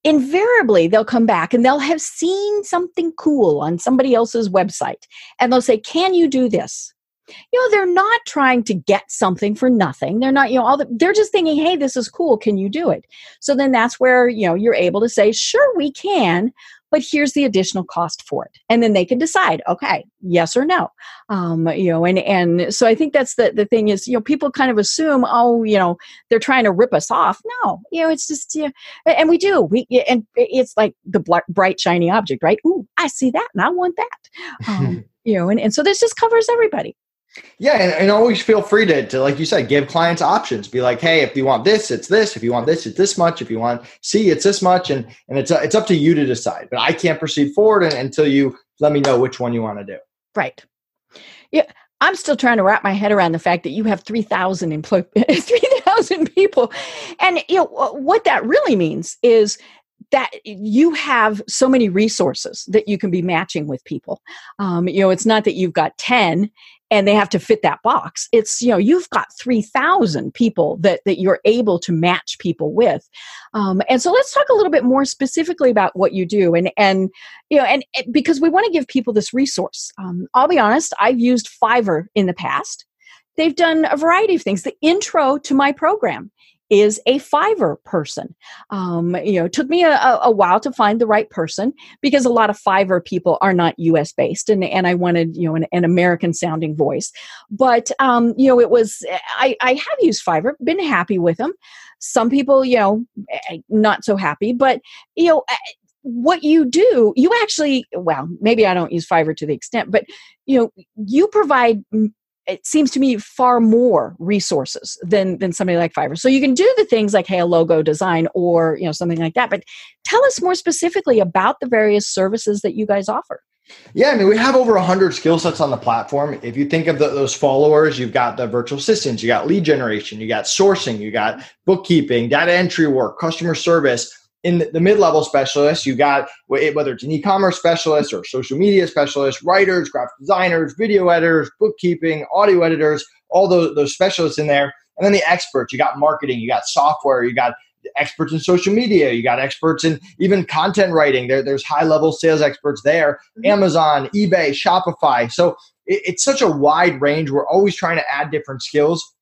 invariably they'll come back and they'll have seen something cool on somebody else's website and they'll say, Can you do this? You know they're not trying to get something for nothing. They're not you know all the, they're just thinking hey this is cool. Can you do it? So then that's where you know you're able to say sure we can but here's the additional cost for it. And then they can decide okay yes or no. Um, you know and and so i think that's the the thing is you know people kind of assume oh you know they're trying to rip us off. No you know it's just yeah and we do. We and it's like the bright shiny object right? Ooh i see that and i want that. Um, you know and, and so this just covers everybody yeah, and, and, always feel free to, to, like you said, give clients options. Be like, hey, if you want this, it's this. If you want this, it's this much. If you want C, it's this much. And and it's it's up to you to decide. But I can't proceed forward until you let me know which one you want to do. Right. Yeah, I'm still trying to wrap my head around the fact that you have 3,000 employees, 3,000 people, and you know what that really means is that you have so many resources that you can be matching with people. Um, you know, it's not that you've got 10 and they have to fit that box. It's, you know, you've got 3,000 people that, that you're able to match people with. Um, and so let's talk a little bit more specifically about what you do. And, and you know, and, because we want to give people this resource. Um, I'll be honest, I've used Fiverr in the past. They've done a variety of things. The intro to my program is a Fiverr person. Um, you know, it took me a, a, while to find the right person because a lot of Fiverr people are not U.S. based, and and I wanted you know an, an American sounding voice. But um, you know, it was I, I have used Fiverr, been happy with them. Some people, you know, eh, not so happy, but you know. Eh, what you do, you actually, well, maybe I don't use Fiverr to the extent, but you know, you provide it seems to me far more resources than than somebody like Fiverr. So you can do the things like hey a logo design or you know something like that. But tell us more specifically about the various services that you guys offer. Yeah, I mean, we have over 100 skill sets on the platform. If you think of the, those followers, you've got the virtual assistants, you got lead generation, you got sourcing, you got bookkeeping, data entry work, customer service in the mid-level specialists, you got whether it's an e-commerce specialist or social media specialist, writers, graphic designers, video editors, bookkeeping, audio editors, all those, those specialists in there. And then the experts, you got marketing, you got software, you got experts in social media, you got experts in even content writing. There, there's high-level sales experts there, mm-hmm. Amazon, eBay, Shopify. So it, it's such a wide range. We're always trying to add different skills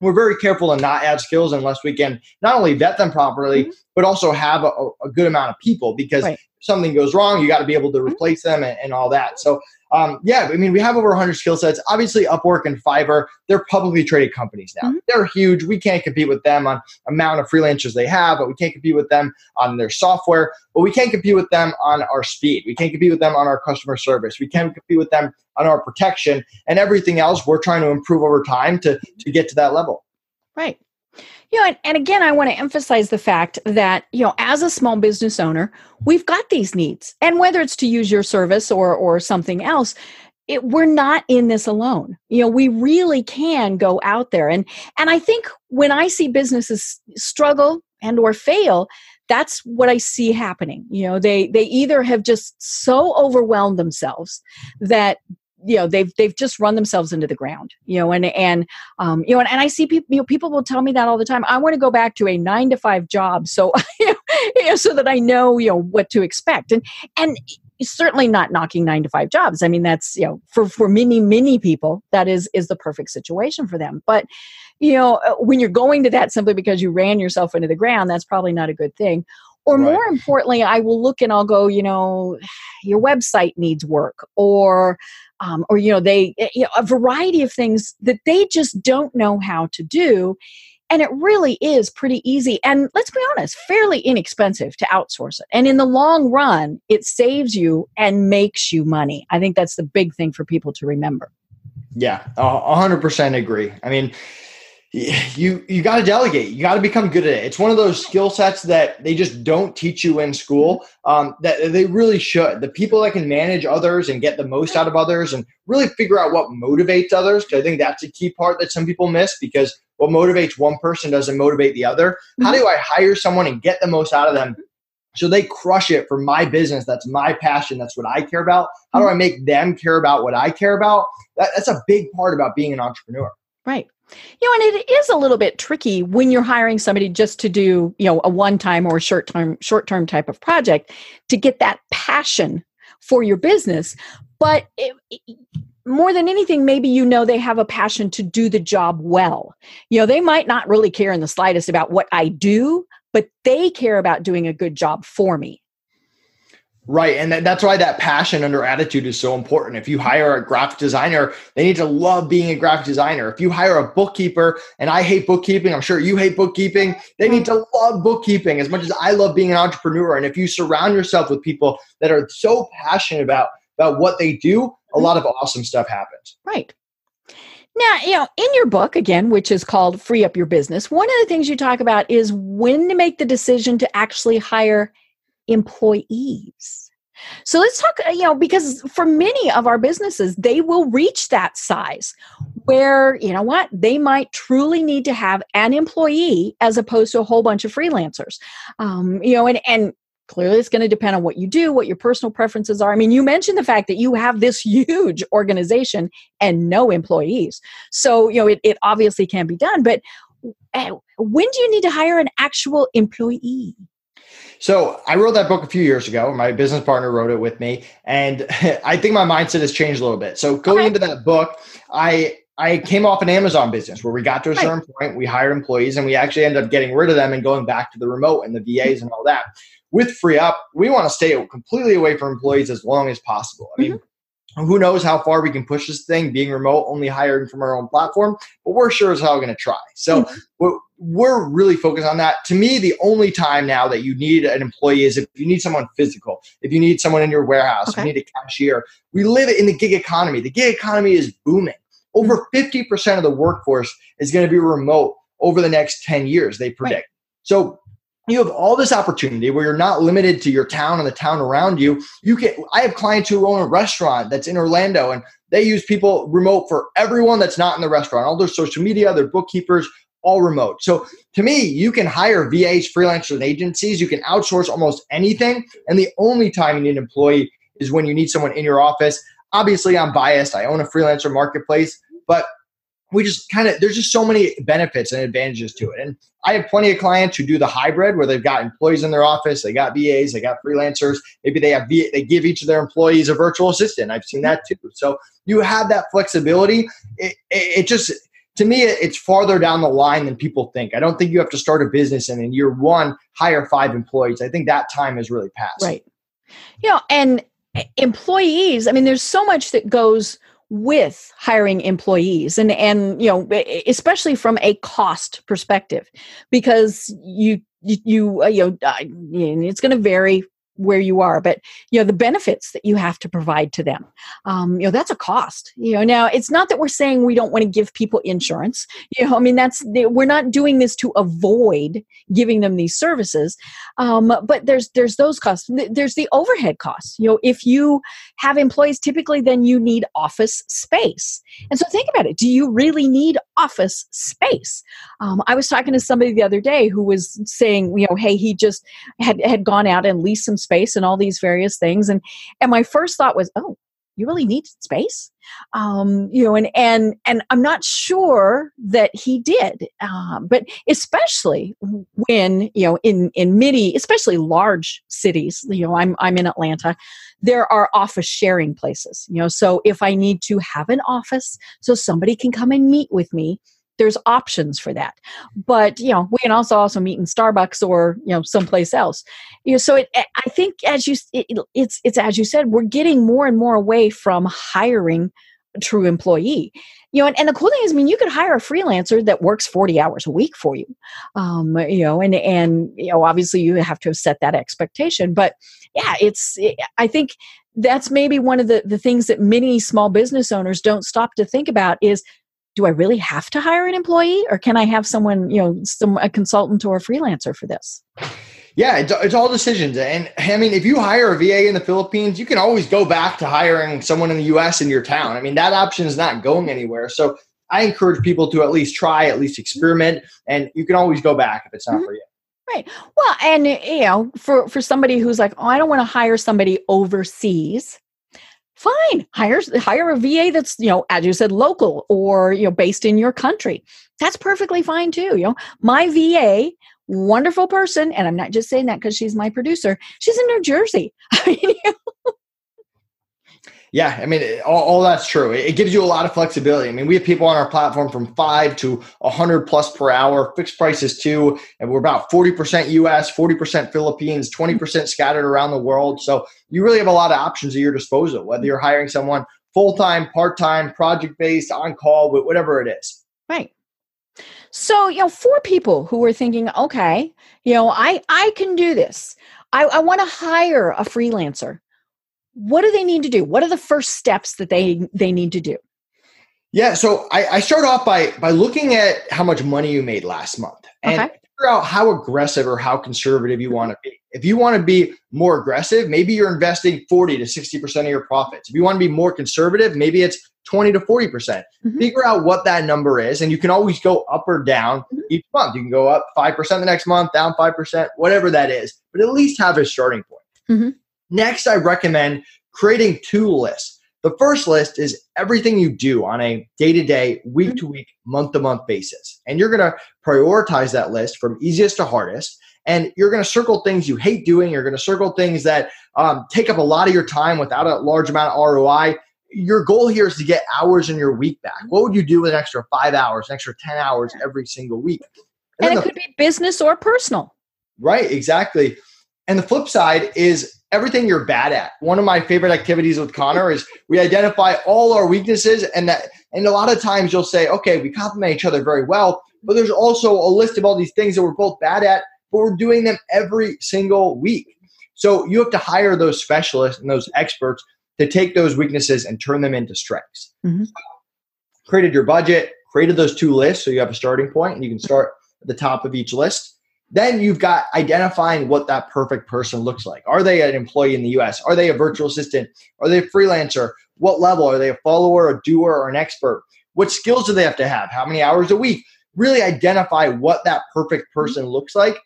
we're very careful to not add skills unless we can not only vet them properly, mm-hmm. but also have a, a, good amount of people because right. something goes wrong, you got to be able to mm-hmm. replace them and, and all that. So um, yeah, I mean, we have over 100 skill sets. Obviously, Upwork and Fiverr, they're publicly traded companies now. Mm-hmm. They're huge. We can't compete with them on amount of freelancers they have, but we can't compete with them on their software. But we can't compete with them on our speed. We can't compete with them on our customer service. We can't compete with them on our protection and everything else. We're trying to improve over time to to get to that level. Right. You know, and, and again, I want to emphasize the fact that, you know, as a small business owner, we've got these needs. And whether it's to use your service or or something else, it, we're not in this alone. You know, we really can go out there. And and I think when I see businesses struggle and or fail, that's what I see happening. You know, they they either have just so overwhelmed themselves that you know they've they've just run themselves into the ground you know and and um you know and, and i see people you know people will tell me that all the time i want to go back to a nine to five job so you know, so that i know you know what to expect and and certainly not knocking nine to five jobs i mean that's you know for for many many people that is is the perfect situation for them but you know uh, when you're going to that simply because you ran yourself into the ground that's probably not a good thing or right. more importantly i will look and i'll go you know your website needs work or um, or you know they eh, you know, a variety of things that they just don't know how to do and it really is pretty easy and let's be honest fairly inexpensive to outsource it and in the long run it saves you and makes you money. I think that's the big thing for people to remember. Yeah 100% agree. I mean you you got to delegate you got to become good at it it's one of those skill sets that they just don't teach you in school um, that they really should the people that can manage others and get the most out of others and really figure out what motivates others because i think that's a key part that some people miss because what motivates one person doesn't motivate the other. Mm-hmm. How do I hire someone and get the most out of them so they crush it for my business. That's my passion. That's what I care about. How do I make them care about what I care about? That, that's a big part about being an entrepreneur. Right. You know, and it is a little bit tricky when you're hiring somebody just to do, you know, a one-time or short-term short-term type of project to get that passion for your business. But it, it, more than anything, maybe you know they have a passion to do the job well. You know, they might not really care in the slightest about what I do, but they care about doing a good job for me. Right. And that's why that passion under attitude is so important. If you hire a graphic designer, they need to love being a graphic designer. If you hire a bookkeeper, and I hate bookkeeping, I'm sure you hate bookkeeping, they need to love bookkeeping as much as I love being an entrepreneur. And if you surround yourself with people that are so passionate about, about what they do, a mm-hmm. lot of awesome stuff happens. Right. Now, you know, in your book, again, which is called Free Up Your Business, one of the things you talk about is when to make the decision to actually hire employees. So let's talk, uh, you know, because for many of our businesses, they will reach that size where, you know what, they might truly need to have an employee as opposed to a whole bunch of freelancers. Um, you know, and, and clearly it's going to depend on what you do what your personal preferences are i mean you mentioned the fact that you have this huge organization and no employees so you know it, it obviously can be done but eh, when do you need to hire an actual employee so I wrote that book a few years ago. My business partner wrote it with me, and I think my mindset has changed a little bit. So going okay. into that book, I I came off an Amazon business where we got to a certain right. point, we hired employees, and we actually ended up getting rid of them and going back to the remote and the VAs and all that with FreeeUp we want to stay completely away from employees as long as possible i mean mm-hmm. Who knows how far we can push this thing being remote only hiring from our own platform but we're sure as hell going to try so mm-hmm. we're, we're really focused on that to me the only time now that you need an employee is if you need someone physical if you need someone in your warehouse okay. you need a cashier we live in the gig economy the gig economy is booming over 50% mm-hmm. of the workforce is going to be remote over the next 10 years they predict right. so you have all this opportunity where you're not limited to your town and the town around you. You can I have clients who own a restaurant that's in Orlando and they use people remote for everyone that's not in the restaurant, all their social media, their bookkeepers, all remote. So to me, you can hire VAs, freelancers, and agencies. You can outsource almost anything. And the only time you need an employee is when you need someone in your office. Obviously, I'm biased. I own a freelancer marketplace, but we just kind of there's just so many benefits and advantages to it. And I have plenty of clients who do the hybrid where they've got employees in their office, they got VAs, they got freelancers. Maybe they have they give each of their employees a virtual assistant. I've seen that too. So you have that flexibility. It, it, it just to me it's farther down the line than people think. I don't think you have to start a business and in year one hire five employees. I think that time has really passed. Right. You know, and eh, employees. I mean, there's so much that goes with hiring employees and and you know especially from a cost perspective because you you, you, uh, you know it's going to vary where you are but you know the benefits that you have to provide to them. Um, you know that's a cost you know. Now it's not that we're saying we don't want to give people insurance you know i mean that's we're not doing this to avoid giving them these services um, but there's there's those costs. There's the overhead costs you know. If you have employees typically then you need office space. And so think about it do you really need office space. Um, i was talking to somebody the other day who was saying you know hey he just had had gone out and leased some space and all these various things. And and my first thought was oh you really need space. Um, you know and and and i'm not sure that he did um, but especially when you know in in many especially large cities you know i'm i'm in atlanta there are office sharing places you know so if i need to have an office so somebody can come and meet with me there's options for that. But you know we can also also meet in starbucks or you know someplace else. You know so it, i think as you it, it's it's as you said we're getting more and more away from hiring a true employee. You know and, and the cool thing is i mean you could hire a freelancer that works 40 hours a week for you. Um you know and and you know obviously you have to set that expectation. But yeah it's it, i think that's maybe one of the, the things that many small business owners don't stop to think about is do I really have to hire an employee or can I have someone, you know, some a consultant or a freelancer for this? Yeah, it's, it's all decisions. And I mean, if you hire a VA in the Philippines, you can always go back to hiring someone in the US in your town. I mean, that option is not going anywhere. So I encourage people to at least try, at least experiment, and you can always go back if it's not mm-hmm. for you. Right. Well, and you know, for for somebody who's like, oh, I don't want to hire somebody overseas. Fine, hire hire a VA that's you know, as you said, local or you know, based in your country. That's perfectly fine too. You know, my VA, wonderful person, and I'm not just saying that because she's my producer. She's in New Jersey. yeah, I mean, all, all, that's true. It gives you a lot of flexibility. I mean, we have people on our platform from five to 100 plus per hour, fixed prices too. And we're about 40% US, 40% Philippines, 20% scattered around the world. So you really have a lot of options at your disposal, whether you're hiring someone full time, part time, project based, on call, whatever it is. Right. So, you know, for people who are thinking, okay, you know, I, I can do this. I, I want to hire a freelancer what do they need to do? What are the first steps that they they need to do? Yeah so i, I start off by by looking at how much money you made last month and okay. figure out how aggressive or how conservative you want to be. If you want to be more aggressive maybe you're investing 40 to 60% of your profits. If you want to be more conservative maybe it's 20 to 40%. Mm hmm figure out what that number is and you can always go up or down mm-hmm. each month. You can go up 5% the next month down 5% whatever that is but at least have a starting point. Mm-hmm. Next, I recommend creating two lists. The first list is everything you do on a day to day, week to week, month to month basis. And you're going to prioritize that list from easiest to hardest. And you're going to circle things you hate doing. You're going to circle things that um, take up a lot of your time without a large amount of ROI. Your goal here is to get hours in your week back. What would you do with an extra five hours, an extra 10 hours every single week? And, and it the, could be business or personal. Right, exactly. And the flip side is everything you're bad at. One of my favorite activities with Connor is we identify all our weaknesses and that and a lot of times you'll say, okay, we complement each other very well, but there's also a list of all these things that we're both bad at, but we're doing them every single week. So you have to hire those specialists and those experts to take those weaknesses and turn them into strengths. Mm-hmm. created your budget, created those two lists so you have a starting point and you can start at the top of each list then you've got identifying what that perfect person looks like. Are they an employee in the US? Are they a virtual assistant? Are they a freelancer? What level? Are they a follower, a doer, or an expert? What skills do they have to have? How many hours a week? Really identify what that perfect person looks like.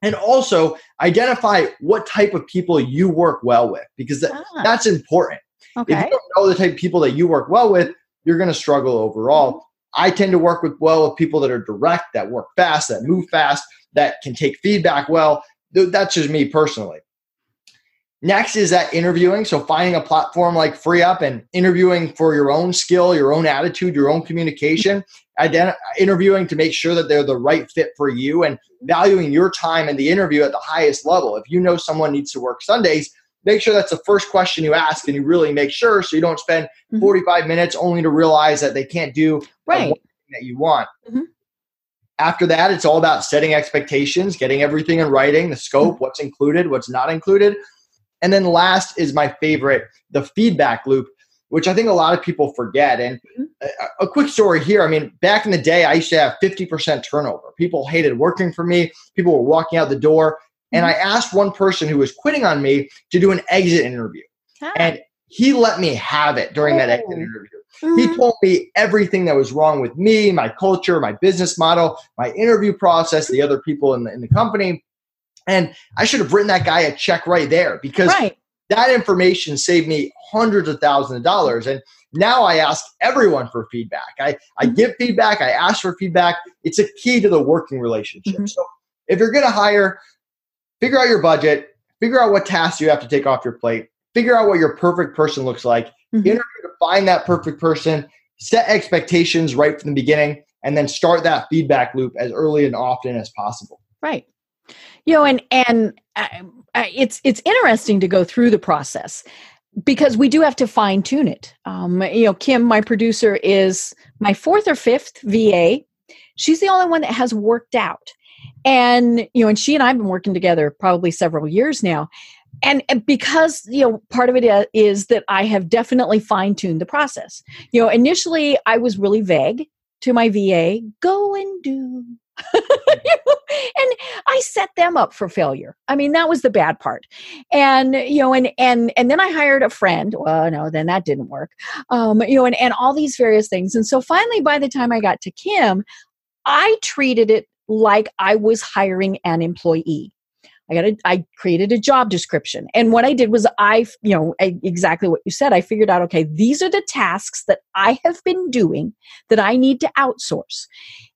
And also identify what type of people you work well with because ah. that's important. Okay. If you don't know the type of people that you work well with, you're going to struggle overall. I tend to work with well with people that are direct, that work fast, that move fast, that can take feedback well. That's just me personally. Next is that interviewing. So finding a platform like FreeeUp and interviewing for your own skill, your own attitude, your own communication, identi- interviewing to make sure that they're the right fit for you and valuing your time in the interview at the highest level. If you know someone needs to work Sundays, make sure that's the first question you ask and you really make sure so you don't spend mm-hmm. 45 minutes only to realize that they can't do right. that you want. Mm-hmm. After that, it's all about setting expectations, getting everything in writing, the scope, mm-hmm. what's included, what's not included. And then last is my favorite, the feedback loop, which I think a lot of people forget. And mm-hmm. a, a, quick story here I mean, back in the day, I used to have 50% turnover. People hated working for me, people were walking out the door. And mm-hmm. I asked one person who was quitting on me to do an exit interview. Ah. And he let me have it during oh. that exit oh. interview. Mm-hmm. He told me everything that was wrong with me, my culture, my business model, my interview process, the other people in the, in the company. And I should have written that guy a check right there because right. that information saved me hundreds of thousands of dollars. And now I ask everyone for feedback. I, I mm-hmm. give feedback, I ask for feedback. It's a key to the working relationship. Mm-hmm. So if you're going to hire, figure out your budget, figure out what tasks you have to take off your plate, figure out what your perfect person looks like, mm-hmm. interview to find that perfect person, set expectations right from the beginning, and then start that feedback loop as early and often as possible. Right. You know, and and uh, uh it's it's interesting to go through the process because we do have to fine tune it. Um, you know, Kim, my producer, is my fourth or fifth VA. She's the only one that has worked out. And, you know, and she and I have been working together probably several years now and, and because you know part of it is that i have definitely fine-tuned the process you know initially i was really vague to my va go and do and I set them up for failure. I mean, that was the bad part. And you know, and and and then I hired a friend. Well, no, then that didn't work. Um, you know, and and all these various things. And so finally, by the time I got to Kim, I treated it like I was hiring an employee. I got a, I created a job description. And what I did was I, you know, I, exactly what you said. I figured out, okay, these are the tasks that I have been doing that I need to outsource.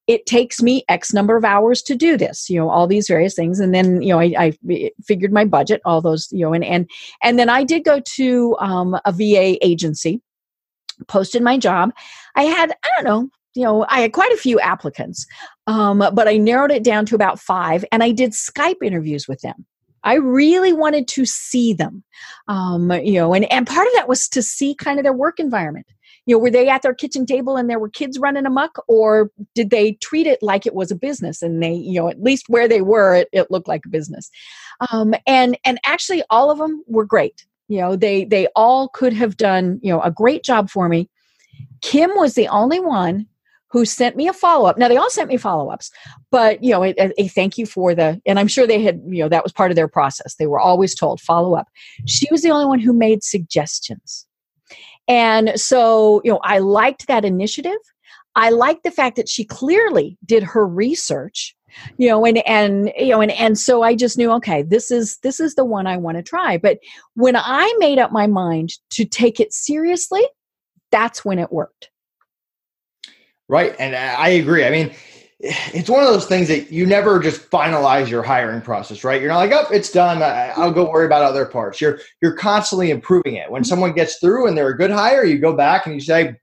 It takes me X number of hours to do this, you know, all these various things. And then, you know, I, I figured my budget, all those, you know, and, and, and then I did go to um, a VA agency, posted my job. I had, I don't know, you know, I had quite a few applicants, um, but I narrowed it down to about five, and I did Skype interviews with them. I really wanted to see them, um, you know, and, and part of that was to see kind of their work environment. You know, were they at their kitchen table and there were kids running amok, or did they treat it like it was a business? And they, you know, at least where they were, it, it looked like a business. Um, and and actually, all of them were great. You know, they they all could have done you know a great job for me. Kim was the only one who sent me a follow up. Now they all sent me follow ups, but you know, a, a, thank you for the, and I'm sure they had, you know, that was part of their process. They were always told follow up. She was the only one who made suggestions. And so, you know, I liked that initiative. I liked the fact that she clearly did her research you know and and you know and and so i just knew okay this is this is the one i want to try but when i made up my mind to take it seriously that's when it worked Right. And I agree. I mean, it's one of those things that you never just finalize your hiring process, right? You're not like, oh, it's done. I'll go worry about other parts. You're you're constantly improving it. When someone gets through and they're a good hire, you go back and you say,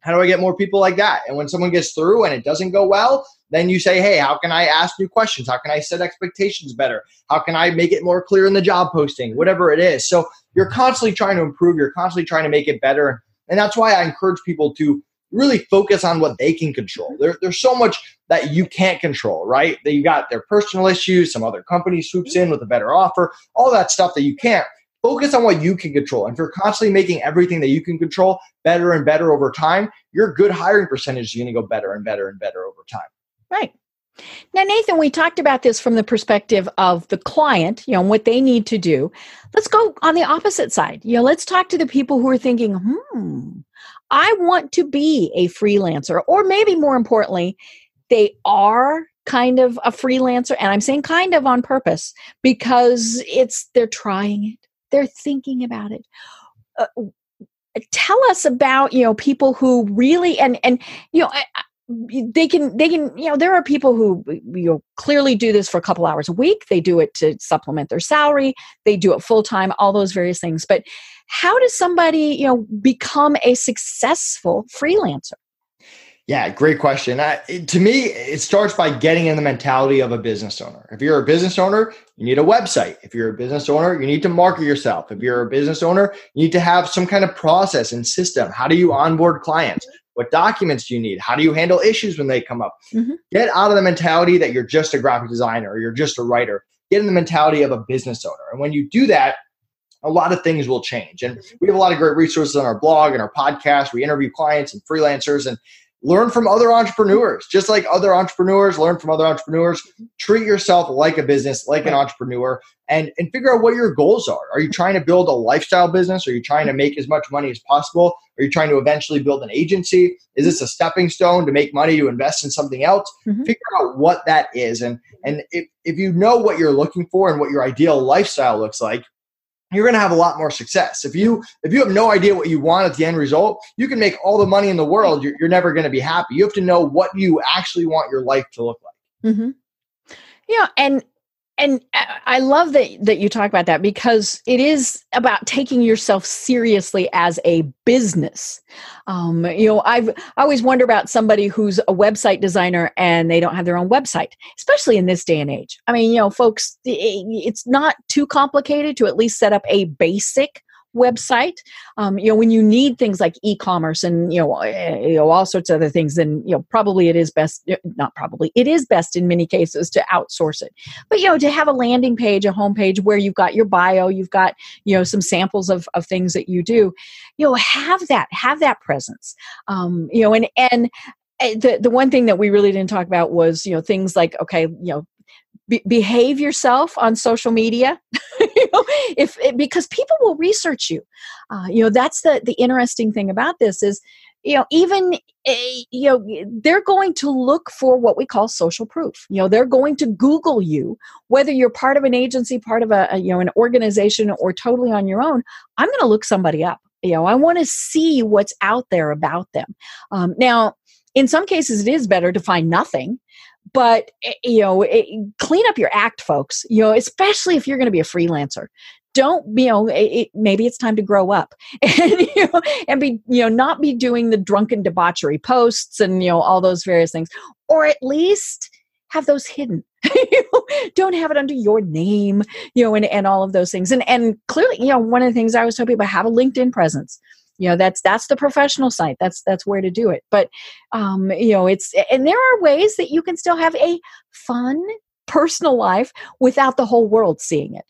how do I get more people like that? And when someone gets through and it doesn't go well, then you say, hey, how can I ask new questions? How can I set expectations better? How can I make it more clear in the job posting? Whatever it is. So you're constantly trying to improve. You're constantly trying to make it better. And that's why I encourage people to really focus on what they can control. There, there's so much that you can't control, right? That you got their personal issues, some other company swoops in with a better offer, all that stuff that you can't. Focus on what you can control. And if you're constantly making everything that you can control better and better over time, your good hiring percentage is going to go better and better and better over time. Right. Now, Nathan, we talked about this from the perspective of the client, you know, what they need to do. Let's go on the opposite side. You know, let's talk to the people who are thinking, hmm, I want to be a freelancer, or maybe more importantly, they are kind of a freelancer. And I'm saying kind of on purpose because it's they're trying it, they're thinking about it. Uh, tell us about you know people who really and and you know they can they can you know there are people who you know clearly do this for a couple hours a week they do it to supplement their salary they do it full time all those various things but how does somebody you know become a successful freelancer yeah great question to me it starts by getting in the mentality of a business owner if you're a business owner you need a website if you're a business owner you need to market yourself if you're a business owner you need to have some kind of process and system how do you onboard clients what documents do you need? How do you handle issues when they come up? Mm-hmm. Get out of the mentality that you're just a graphic designer or you're just a writer. Get in the mentality of a business owner. And when you do that, a lot of things will change. And mm-hmm. we have a lot of great resources on our blog and our podcast. We interview clients and freelancers, and learn from other entrepreneurs just like other entrepreneurs learn from other entrepreneurs. Mm-hmm. Treat yourself like a business like an entrepreneur and and figure out what your goals are. Are you trying to build a lifestyle business? Are you trying to mm-hmm. make as much money as possible? Are you trying to eventually build an agency? Is this a stepping stone to make money to invest in something else? Mm-hmm. figure out what that is. And and if, if you know what you're looking for and what your ideal lifestyle looks like you're going to have a lot more success. If you if you have no idea what you want at the end result, you can make all the money in the world. You're, you're never going to be happy. You have to know what you actually want your life to look like. Mm-hmm. Yeah, and and I love that that you talk about that because it is about taking yourself seriously as a business. Um, you know, I've I always wonder about somebody who's a website designer and they don't have their own website, especially in this day and age. I mean, you know, folks, it's not too complicated to at least set up a basic website um, you know when you need things like e-commerce and you know, uh, you know all sorts of other things then you know probably it is best uh, not probably it is best in many cases to outsource it but you know to have a landing page a homepage where you've got your bio you've got you know some samples of, of things that you do you know have that have that presence um, you know and and uh, the the one thing that we really didn't talk about was you know things like okay you know be- behave yourself on social media you know, if because people will research you. Uh, you know that's the the interesting thing about this is you know even uh, you know they're going to look for what we call social proof. You know they're going to google you whether you're part of an agency part of a, a you know an organization or totally on your own. I'm going to look somebody up. You know i want to see what's out there about them. Um, now in some cases it is better to find nothing but eh, you know it, clean up your act folks you know especially if you're going to be a freelancer. Don't you know it, maybe it's time to grow up and you know and be you know not be doing the drunken debauchery posts and you know all those various things or at least have those hidden. Don't have it under your name you know and, and all of those things. And and clearly you know one of the things i was telling people have a linkedin presence you know that's that's the professional site that's that's where to do it but um you know it's and there are ways that you can still have a fun personal life without the whole world seeing it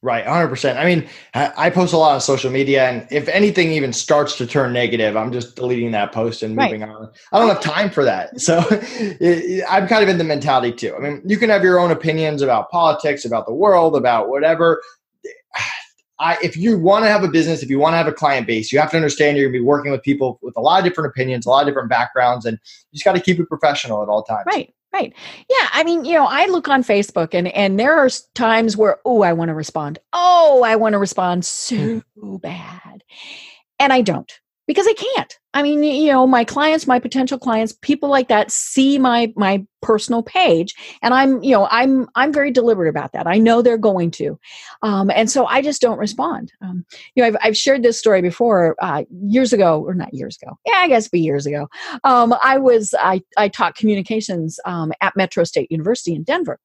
Right, 100%. I mean, I post a lot on social media, and if anything even starts to turn negative, I'm just deleting that post and moving right. on. I don't have time for that. So I'm kind of in the mentality too. I mean, you can have your own opinions about politics, about the world, about whatever. I, if you want to have a business, if you want to have a client base, you have to understand you're going to be working with people with a lot of different opinions, a lot of different backgrounds, and you just got to keep it professional at all times. Right. Right. Yeah. I mean, you know, I look on Facebook and and there are times where, oh, I want to respond. Oh, I want to respond so bad. And I don't because I can't. I mean, you know, my clients, my potential clients, people like that see my my personal page, and I'm, you know, I'm I'm very deliberate about that. I know they're going to, um, and so I just don't respond. Um, you know, I've I've shared this story before uh, years ago, or not years ago. Yeah, I guess be years ago. Um, I was I I taught communications um, at Metro State University in Denver,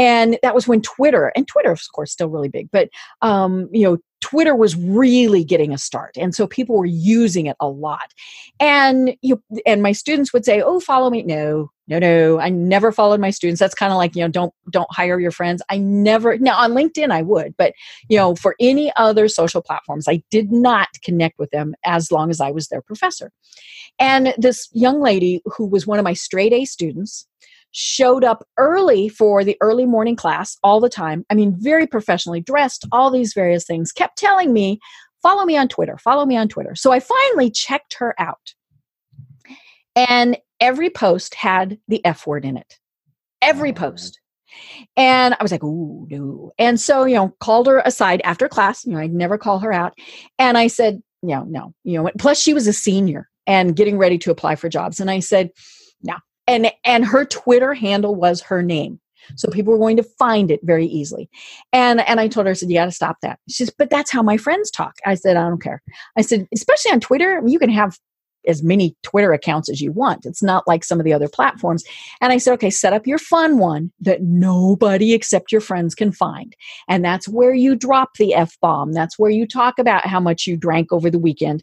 and that was when twitter and twitter of course still really big but um, you know Twitter was really getting a start, and so people were using it a lot. And you and my students would say, "Oh, follow me." No, no, no. I never followed my students. That's kind of like you know, don't don't hire your friends. I never. Now on LinkedIn, I would, but you know, for any other social platforms, I did not connect with them as long as I was their professor. And this young lady who was one of my straight A students showed up early for the early morning class all the time. I mean, very professionally dressed, all these various things, kept telling me, follow me on Twitter, follow me on Twitter. So I finally checked her out. And every post had the F word in it. Every oh, post. And I was like, ooh, no. And so, you know, called her aside after class. You know, I'd never call her out. And I said, no, no, you know, plus she was a senior and getting ready to apply for jobs. And I said, no, and and her twitter handle was her name. So people were going to find it very easily. And and i told her i said you got to stop that. She says but that's how my friends talk. I said i don't care. I said especially on twitter you can have as many Twitter accounts as you want. It's not like some of the other platforms. And I said, okay, set up your fun one that nobody except your friends can find. And that's where you drop the F bomb. That's where you talk about how much you drank over the weekend.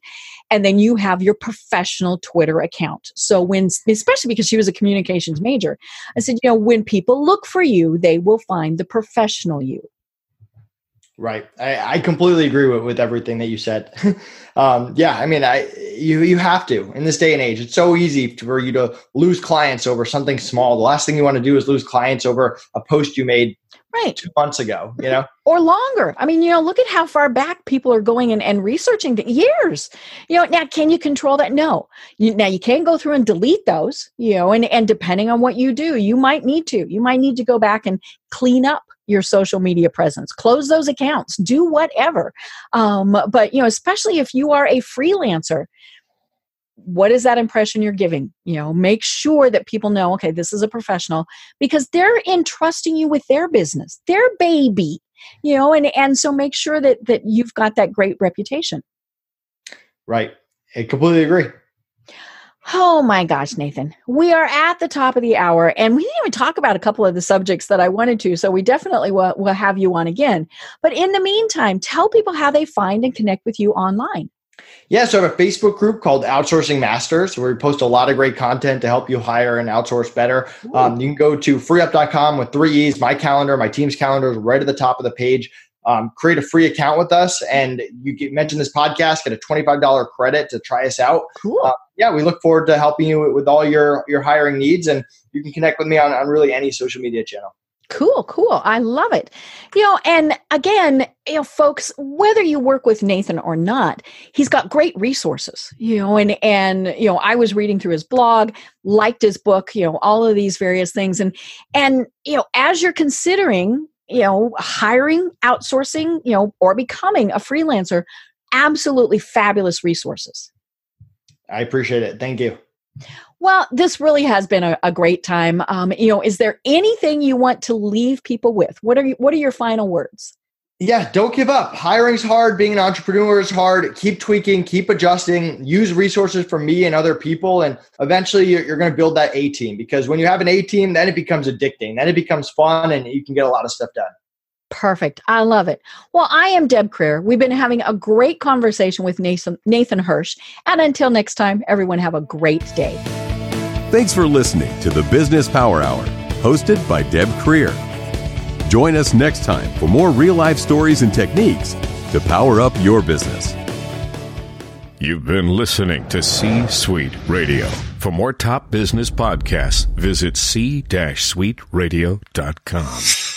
And then you have your professional Twitter account. So when, especially because she was a communications major, I said, you know, when people look for you, they will find the professional you. Right. I, I completely agree with, with everything that you said. um, yeah, I mean, I you you have to in this day and age. It's so easy for you to lose clients over something small. The last thing you want to do is lose clients over a post you made right two months ago you know or longer i mean you know look at how far back people are going and, and researching the years you know now can you control that no you, now you can go through and delete those you know and and depending on what you do you might need to you might need to go back and clean up your social media presence. Close those accounts. Do whatever. Um, but you know especially if you are a freelancer what is that impression you're giving? You know make sure that people know okay this is a professional because they're entrusting you with their business their baby you know and and so make sure that that you've got that great reputation. Right. I completely agree Oh my gosh, Nathan. We are at the top of the hour and we didn't even talk about a couple of the subjects that I wanted to. So we definitely will, will have you on again. But in the meantime, tell people how they find and connect with you online. Yeah, so I have a Facebook group called Outsourcing Masters where we post a lot of great content to help you hire and outsource better. Um, you can go to freeeup.com with three E's. My calendar, my team's calendar is right at the top of the page. Um, create a free account with us, and you get, mention this podcast, get a $25 credit to try us out. Cool. Uh, yeah, we look forward to helping you with all your, your hiring needs, and you can connect with me on, on really any social media channel. Cool, cool. I love it. You know, and again, you know, folks, whether you work with Nathan or not, he's got great resources, you know, and and you know, I was reading through his blog, liked his book, you know, all of these various things. And and you know, as you're considering, you know, hiring, outsourcing, you know, or becoming a freelancer, absolutely fabulous resources. I appreciate it. Thank you. Well, this really has been a, a great time. Um, you know, is there anything you want to leave people with? What are you, what are your final words? Yeah, don't give up. Hiring's hard. Being an entrepreneur is hard. Keep tweaking, keep adjusting, use resources from me and other people. And eventually you're, you're going to build that A team because when you have an A team, then it becomes addicting. Then it becomes fun and you can get a lot of stuff done. Perfect. I love it. Well, I am Deb Krier. We've been having a great conversation with Nathan, Nathan Hirsch. And until next time, everyone have a great day. Thanks for listening to the Business Power Hour, hosted by Deb Krier. Join us next time for more real life stories and techniques to power up your business. You've been listening to C Suite Radio. For more top business podcasts, visit c-suiteradio.com.